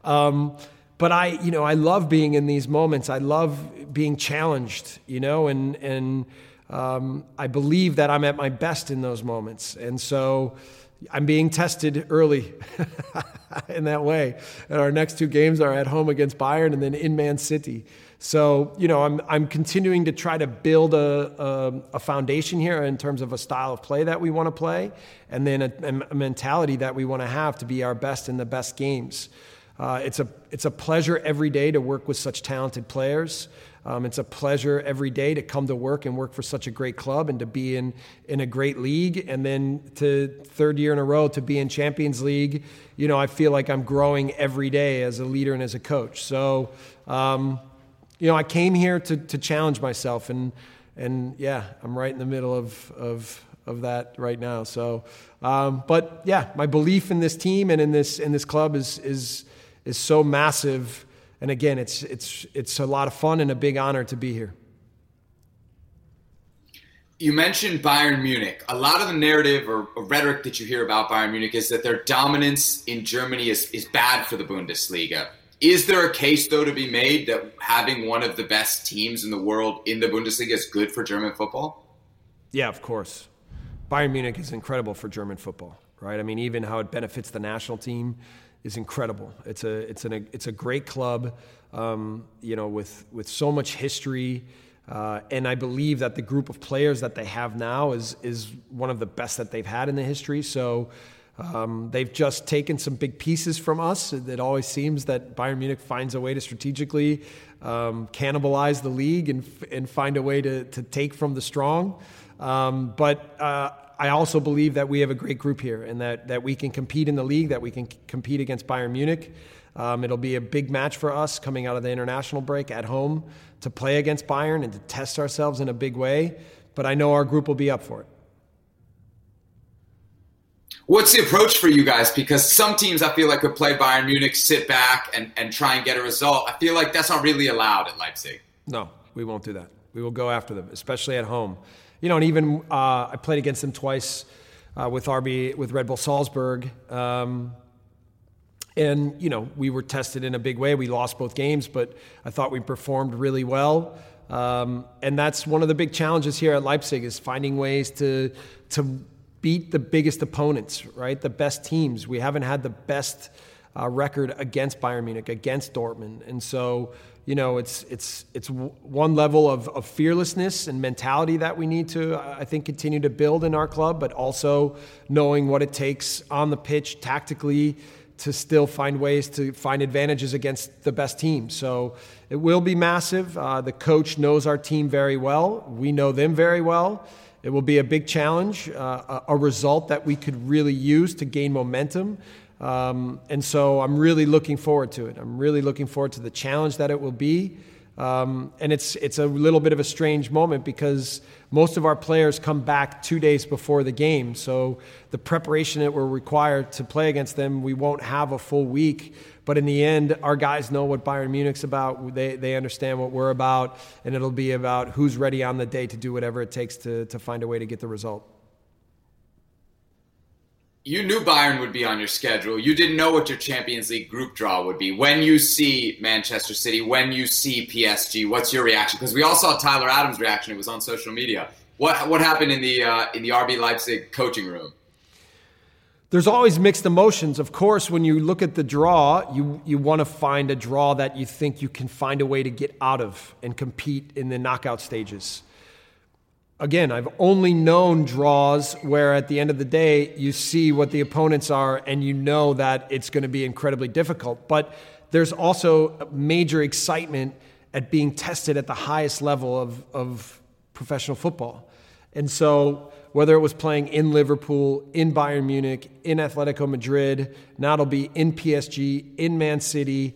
Um, but I, you know, I love being in these moments. I love being challenged, you know, and and um, I believe that I'm at my best in those moments, and so. I'm being tested early (laughs) in that way. And our next two games are at home against Bayern and then in Man City. So, you know, I'm, I'm continuing to try to build a, a, a foundation here in terms of a style of play that we want to play and then a, a mentality that we want to have to be our best in the best games. Uh, it's, a, it's a pleasure every day to work with such talented players. Um, it's a pleasure every day to come to work and work for such a great club and to be in, in a great league. And then to third year in a row to be in Champions League, you know, I feel like I'm growing every day as a leader and as a coach. So, um, you know, I came here to, to challenge myself and, and yeah, I'm right in the middle of, of, of that right now. So, um, but yeah, my belief in this team and in this, in this club is, is, is so massive and again, it's, it's, it's a lot of fun and a big honor to be here. You mentioned Bayern Munich. A lot of the narrative or, or, rhetoric that you hear about Bayern Munich is that their dominance in Germany is, is bad for the Bundesliga. Is there a case, though, to be made that having one of the best teams in the world in the Bundesliga is good for German football? Yeah, of course. Bayern Munich is incredible for German football, right? I mean, even how it benefits the national team is incredible. It's a it's an it's a great club, um, you know, with with so much history, uh, and I believe that the group of players that they have now is is one of the best that they've had in the history. So. Um, they've just taken some big pieces from us. It always seems that Bayern Munich finds a way to strategically um, cannibalize the league and, and find a way to, to take from the strong. Um, but uh, I also believe that we have a great group here and that, that we can compete in the league, that we can compete against Bayern Munich. Um, it'll be a big match for us coming out of the international break at home to play against Bayern and to test ourselves in a big way. But I know our group will be up for it. What's the approach for you guys? Because some teams I feel like could play Bayern Munich, sit back, and, and try and get a result. I feel like that's not really allowed at Leipzig. No, we won't do that. We will go after them, especially at home you know, and even uh, I played against them twice uh, with RB with Red Bull Salzburg. Um, and you know we were tested in a big way. We lost both games, but I thought we performed really well. Um, and that's one of the big challenges here at Leipzig is finding ways to to beat the biggest opponents, right? The best teams. We haven't had the best uh, record against Bayern Munich, against Dortmund, and so you know, it's it's it's one level of, of fearlessness and mentality that we need to, I think, continue to build in our club, but also knowing what it takes on the pitch tactically to still find ways to find advantages against the best team. So it will be massive. Uh, the coach knows our team very well. We know them very well. It will be a big challenge, uh, a, a result that we could really use to gain momentum. Um, and so I'm really looking forward to it. I'm really looking forward to the challenge that it will be. Um, and it's, it's a little bit of a strange moment because most of our players come back two days before the game. So the preparation that we're required to play against them, we won't have a full week. But in the end, our guys know what Bayern Munich's about. They, they understand what we're about. And it'll be about who's ready on the day to do whatever it takes to, to find a way to get the result you knew Bayern would be on your schedule. You didn't know what your Champions League group draw would be. When you see Manchester City, when you see PSG, what's your reaction? Because we all saw Tyler Adams' reaction. It was on social media. What what happened in the uh, in the RB Leipzig coaching room? There's always mixed emotions. Of course, when you look at the draw, you you want to find a draw that you think you can find a way to get out of and compete in the knockout stages. Again, I've only known draws where at the end of the day you see what the opponents are and you know that it's going to be incredibly difficult. But there's also major excitement at being tested at the highest level of, of professional football. And so, whether it was playing in Liverpool, in Bayern Munich, in Atletico Madrid, now it'll be in PSG, in Man City.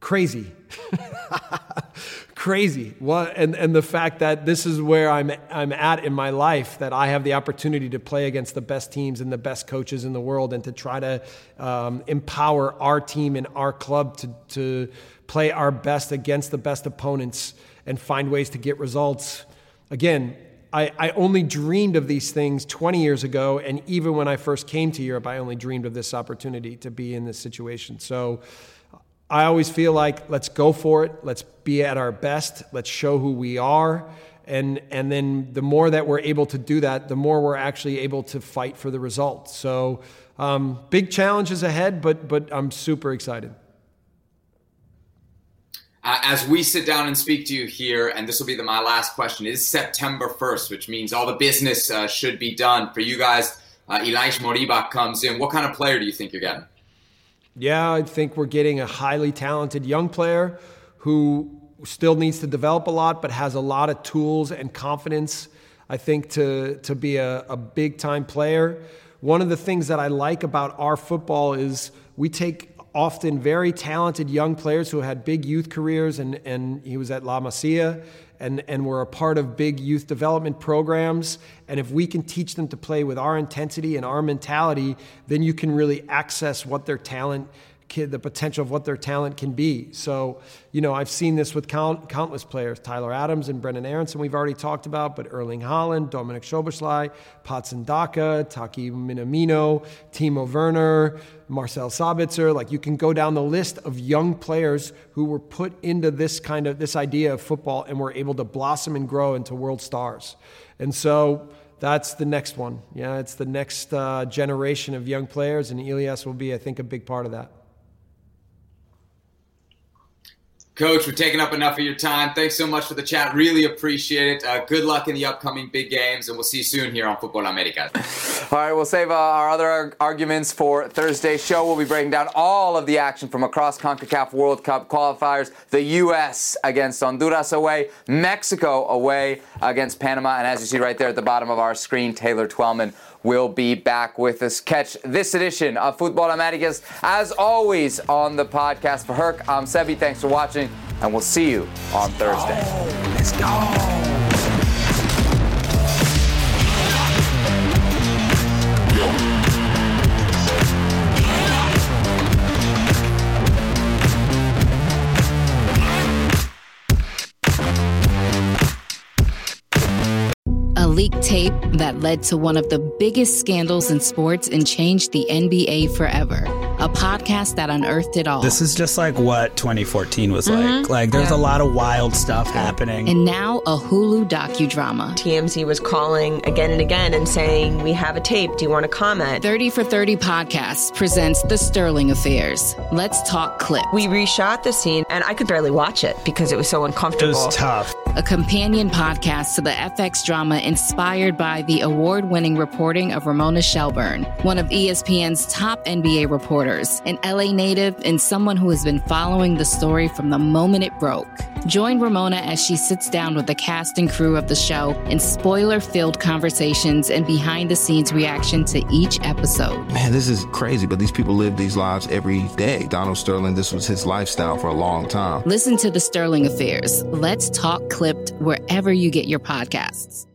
Crazy. (laughs) Crazy. What, and, and the fact that this is where I'm, I'm at in my life, that I have the opportunity to play against the best teams and the best coaches in the world and to try to um, empower our team and our club to, to play our best against the best opponents and find ways to get results. Again, I, I, only dreamed of these things 20 years ago, and even when I first came to Europe, I only dreamed of this opportunity to be in this situation. So I always feel like let's go for it, let's be at our best, let's show who we are. And, and then the more that we're able to do that, the more we're actually able to fight for the results. So, um, big challenges ahead, but, but I'm super excited. Uh, as we sit down and speak to you here, and this will be the, my last question, is September 1st, which means all the business uh, should be done for you guys. Uh, Ilaix Moriba comes in. What kind of player do you think you're getting? Yeah, I think we're getting a highly talented young player who still needs to develop a lot, but has a lot of tools and confidence, I think, to, to be a, a big time player. One of the things that I like about our football is we take often very talented young players who had big youth careers, and, and he was at La Masia, and, and we're a part of big youth development programs. And if we can teach them to play with our intensity and our mentality, then you can really access what their talent kid, the potential of what their talent can be. So, you know, I've seen this with count, countless players Tyler Adams and Brenden Aaronson, we've already talked about, but Erling Haaland, Dominik Szoboszlai, Patson Daka, Taki Minamino, Timo Werner, Marcel Sabitzer. Like, you can go down the list of young players who were put into this kind of this idea of football and were able to blossom and grow into world stars. And so, that's the next one. Yeah, it's the next uh, generation of young players, and Elias will be, I think, a big part of that. Coach, we're taking up enough of your time. Thanks so much for the chat. Really appreciate it. Uh, good luck in the upcoming big games, and we'll see you soon here on Futbol America. (laughs) All right, we'll save uh, our other arguments for Thursday's show. We'll be breaking down all of the action from across CONCACAF World Cup qualifiers. The U.S. against Honduras away, Mexico away against Panama, and as you see right there at the bottom of our screen, Taylor Twellman will be back with us. Catch this edition of Futbol Americas as always on the podcast. For Herc, I'm Sebi. Thanks for watching, and we'll see you on Thursday. Oh, let's go. Leaked tape that led to one of the biggest scandals in sports and changed the NBA forever. A podcast that unearthed it all. This is just like what 2014 was mm-hmm. like. Like there's yeah. a lot of wild stuff happening. And now a Hulu docudrama. TMZ was calling again and again and saying, "We have a tape. Do you want to comment?" 30 for 30 podcasts presents The Sterling Affairs. Let's talk clip. We reshot the scene and I could barely watch it because it was so uncomfortable. It was tough. A companion podcast to the FX drama inspired by the award winning reporting of Ramona Shelburne, one of ESPN's top NBA reporters, an LA native and someone who has been following the story from the moment it broke. Join Ramona as she sits down with the cast and crew of the show in spoiler filled conversations and behind the scenes reaction to each episode. Man, this is crazy, but these people live these lives every day. Donald Sterling, this was his lifestyle for a long time. Listen to the Sterling Affairs. Let's talk clipped wherever you get your podcasts.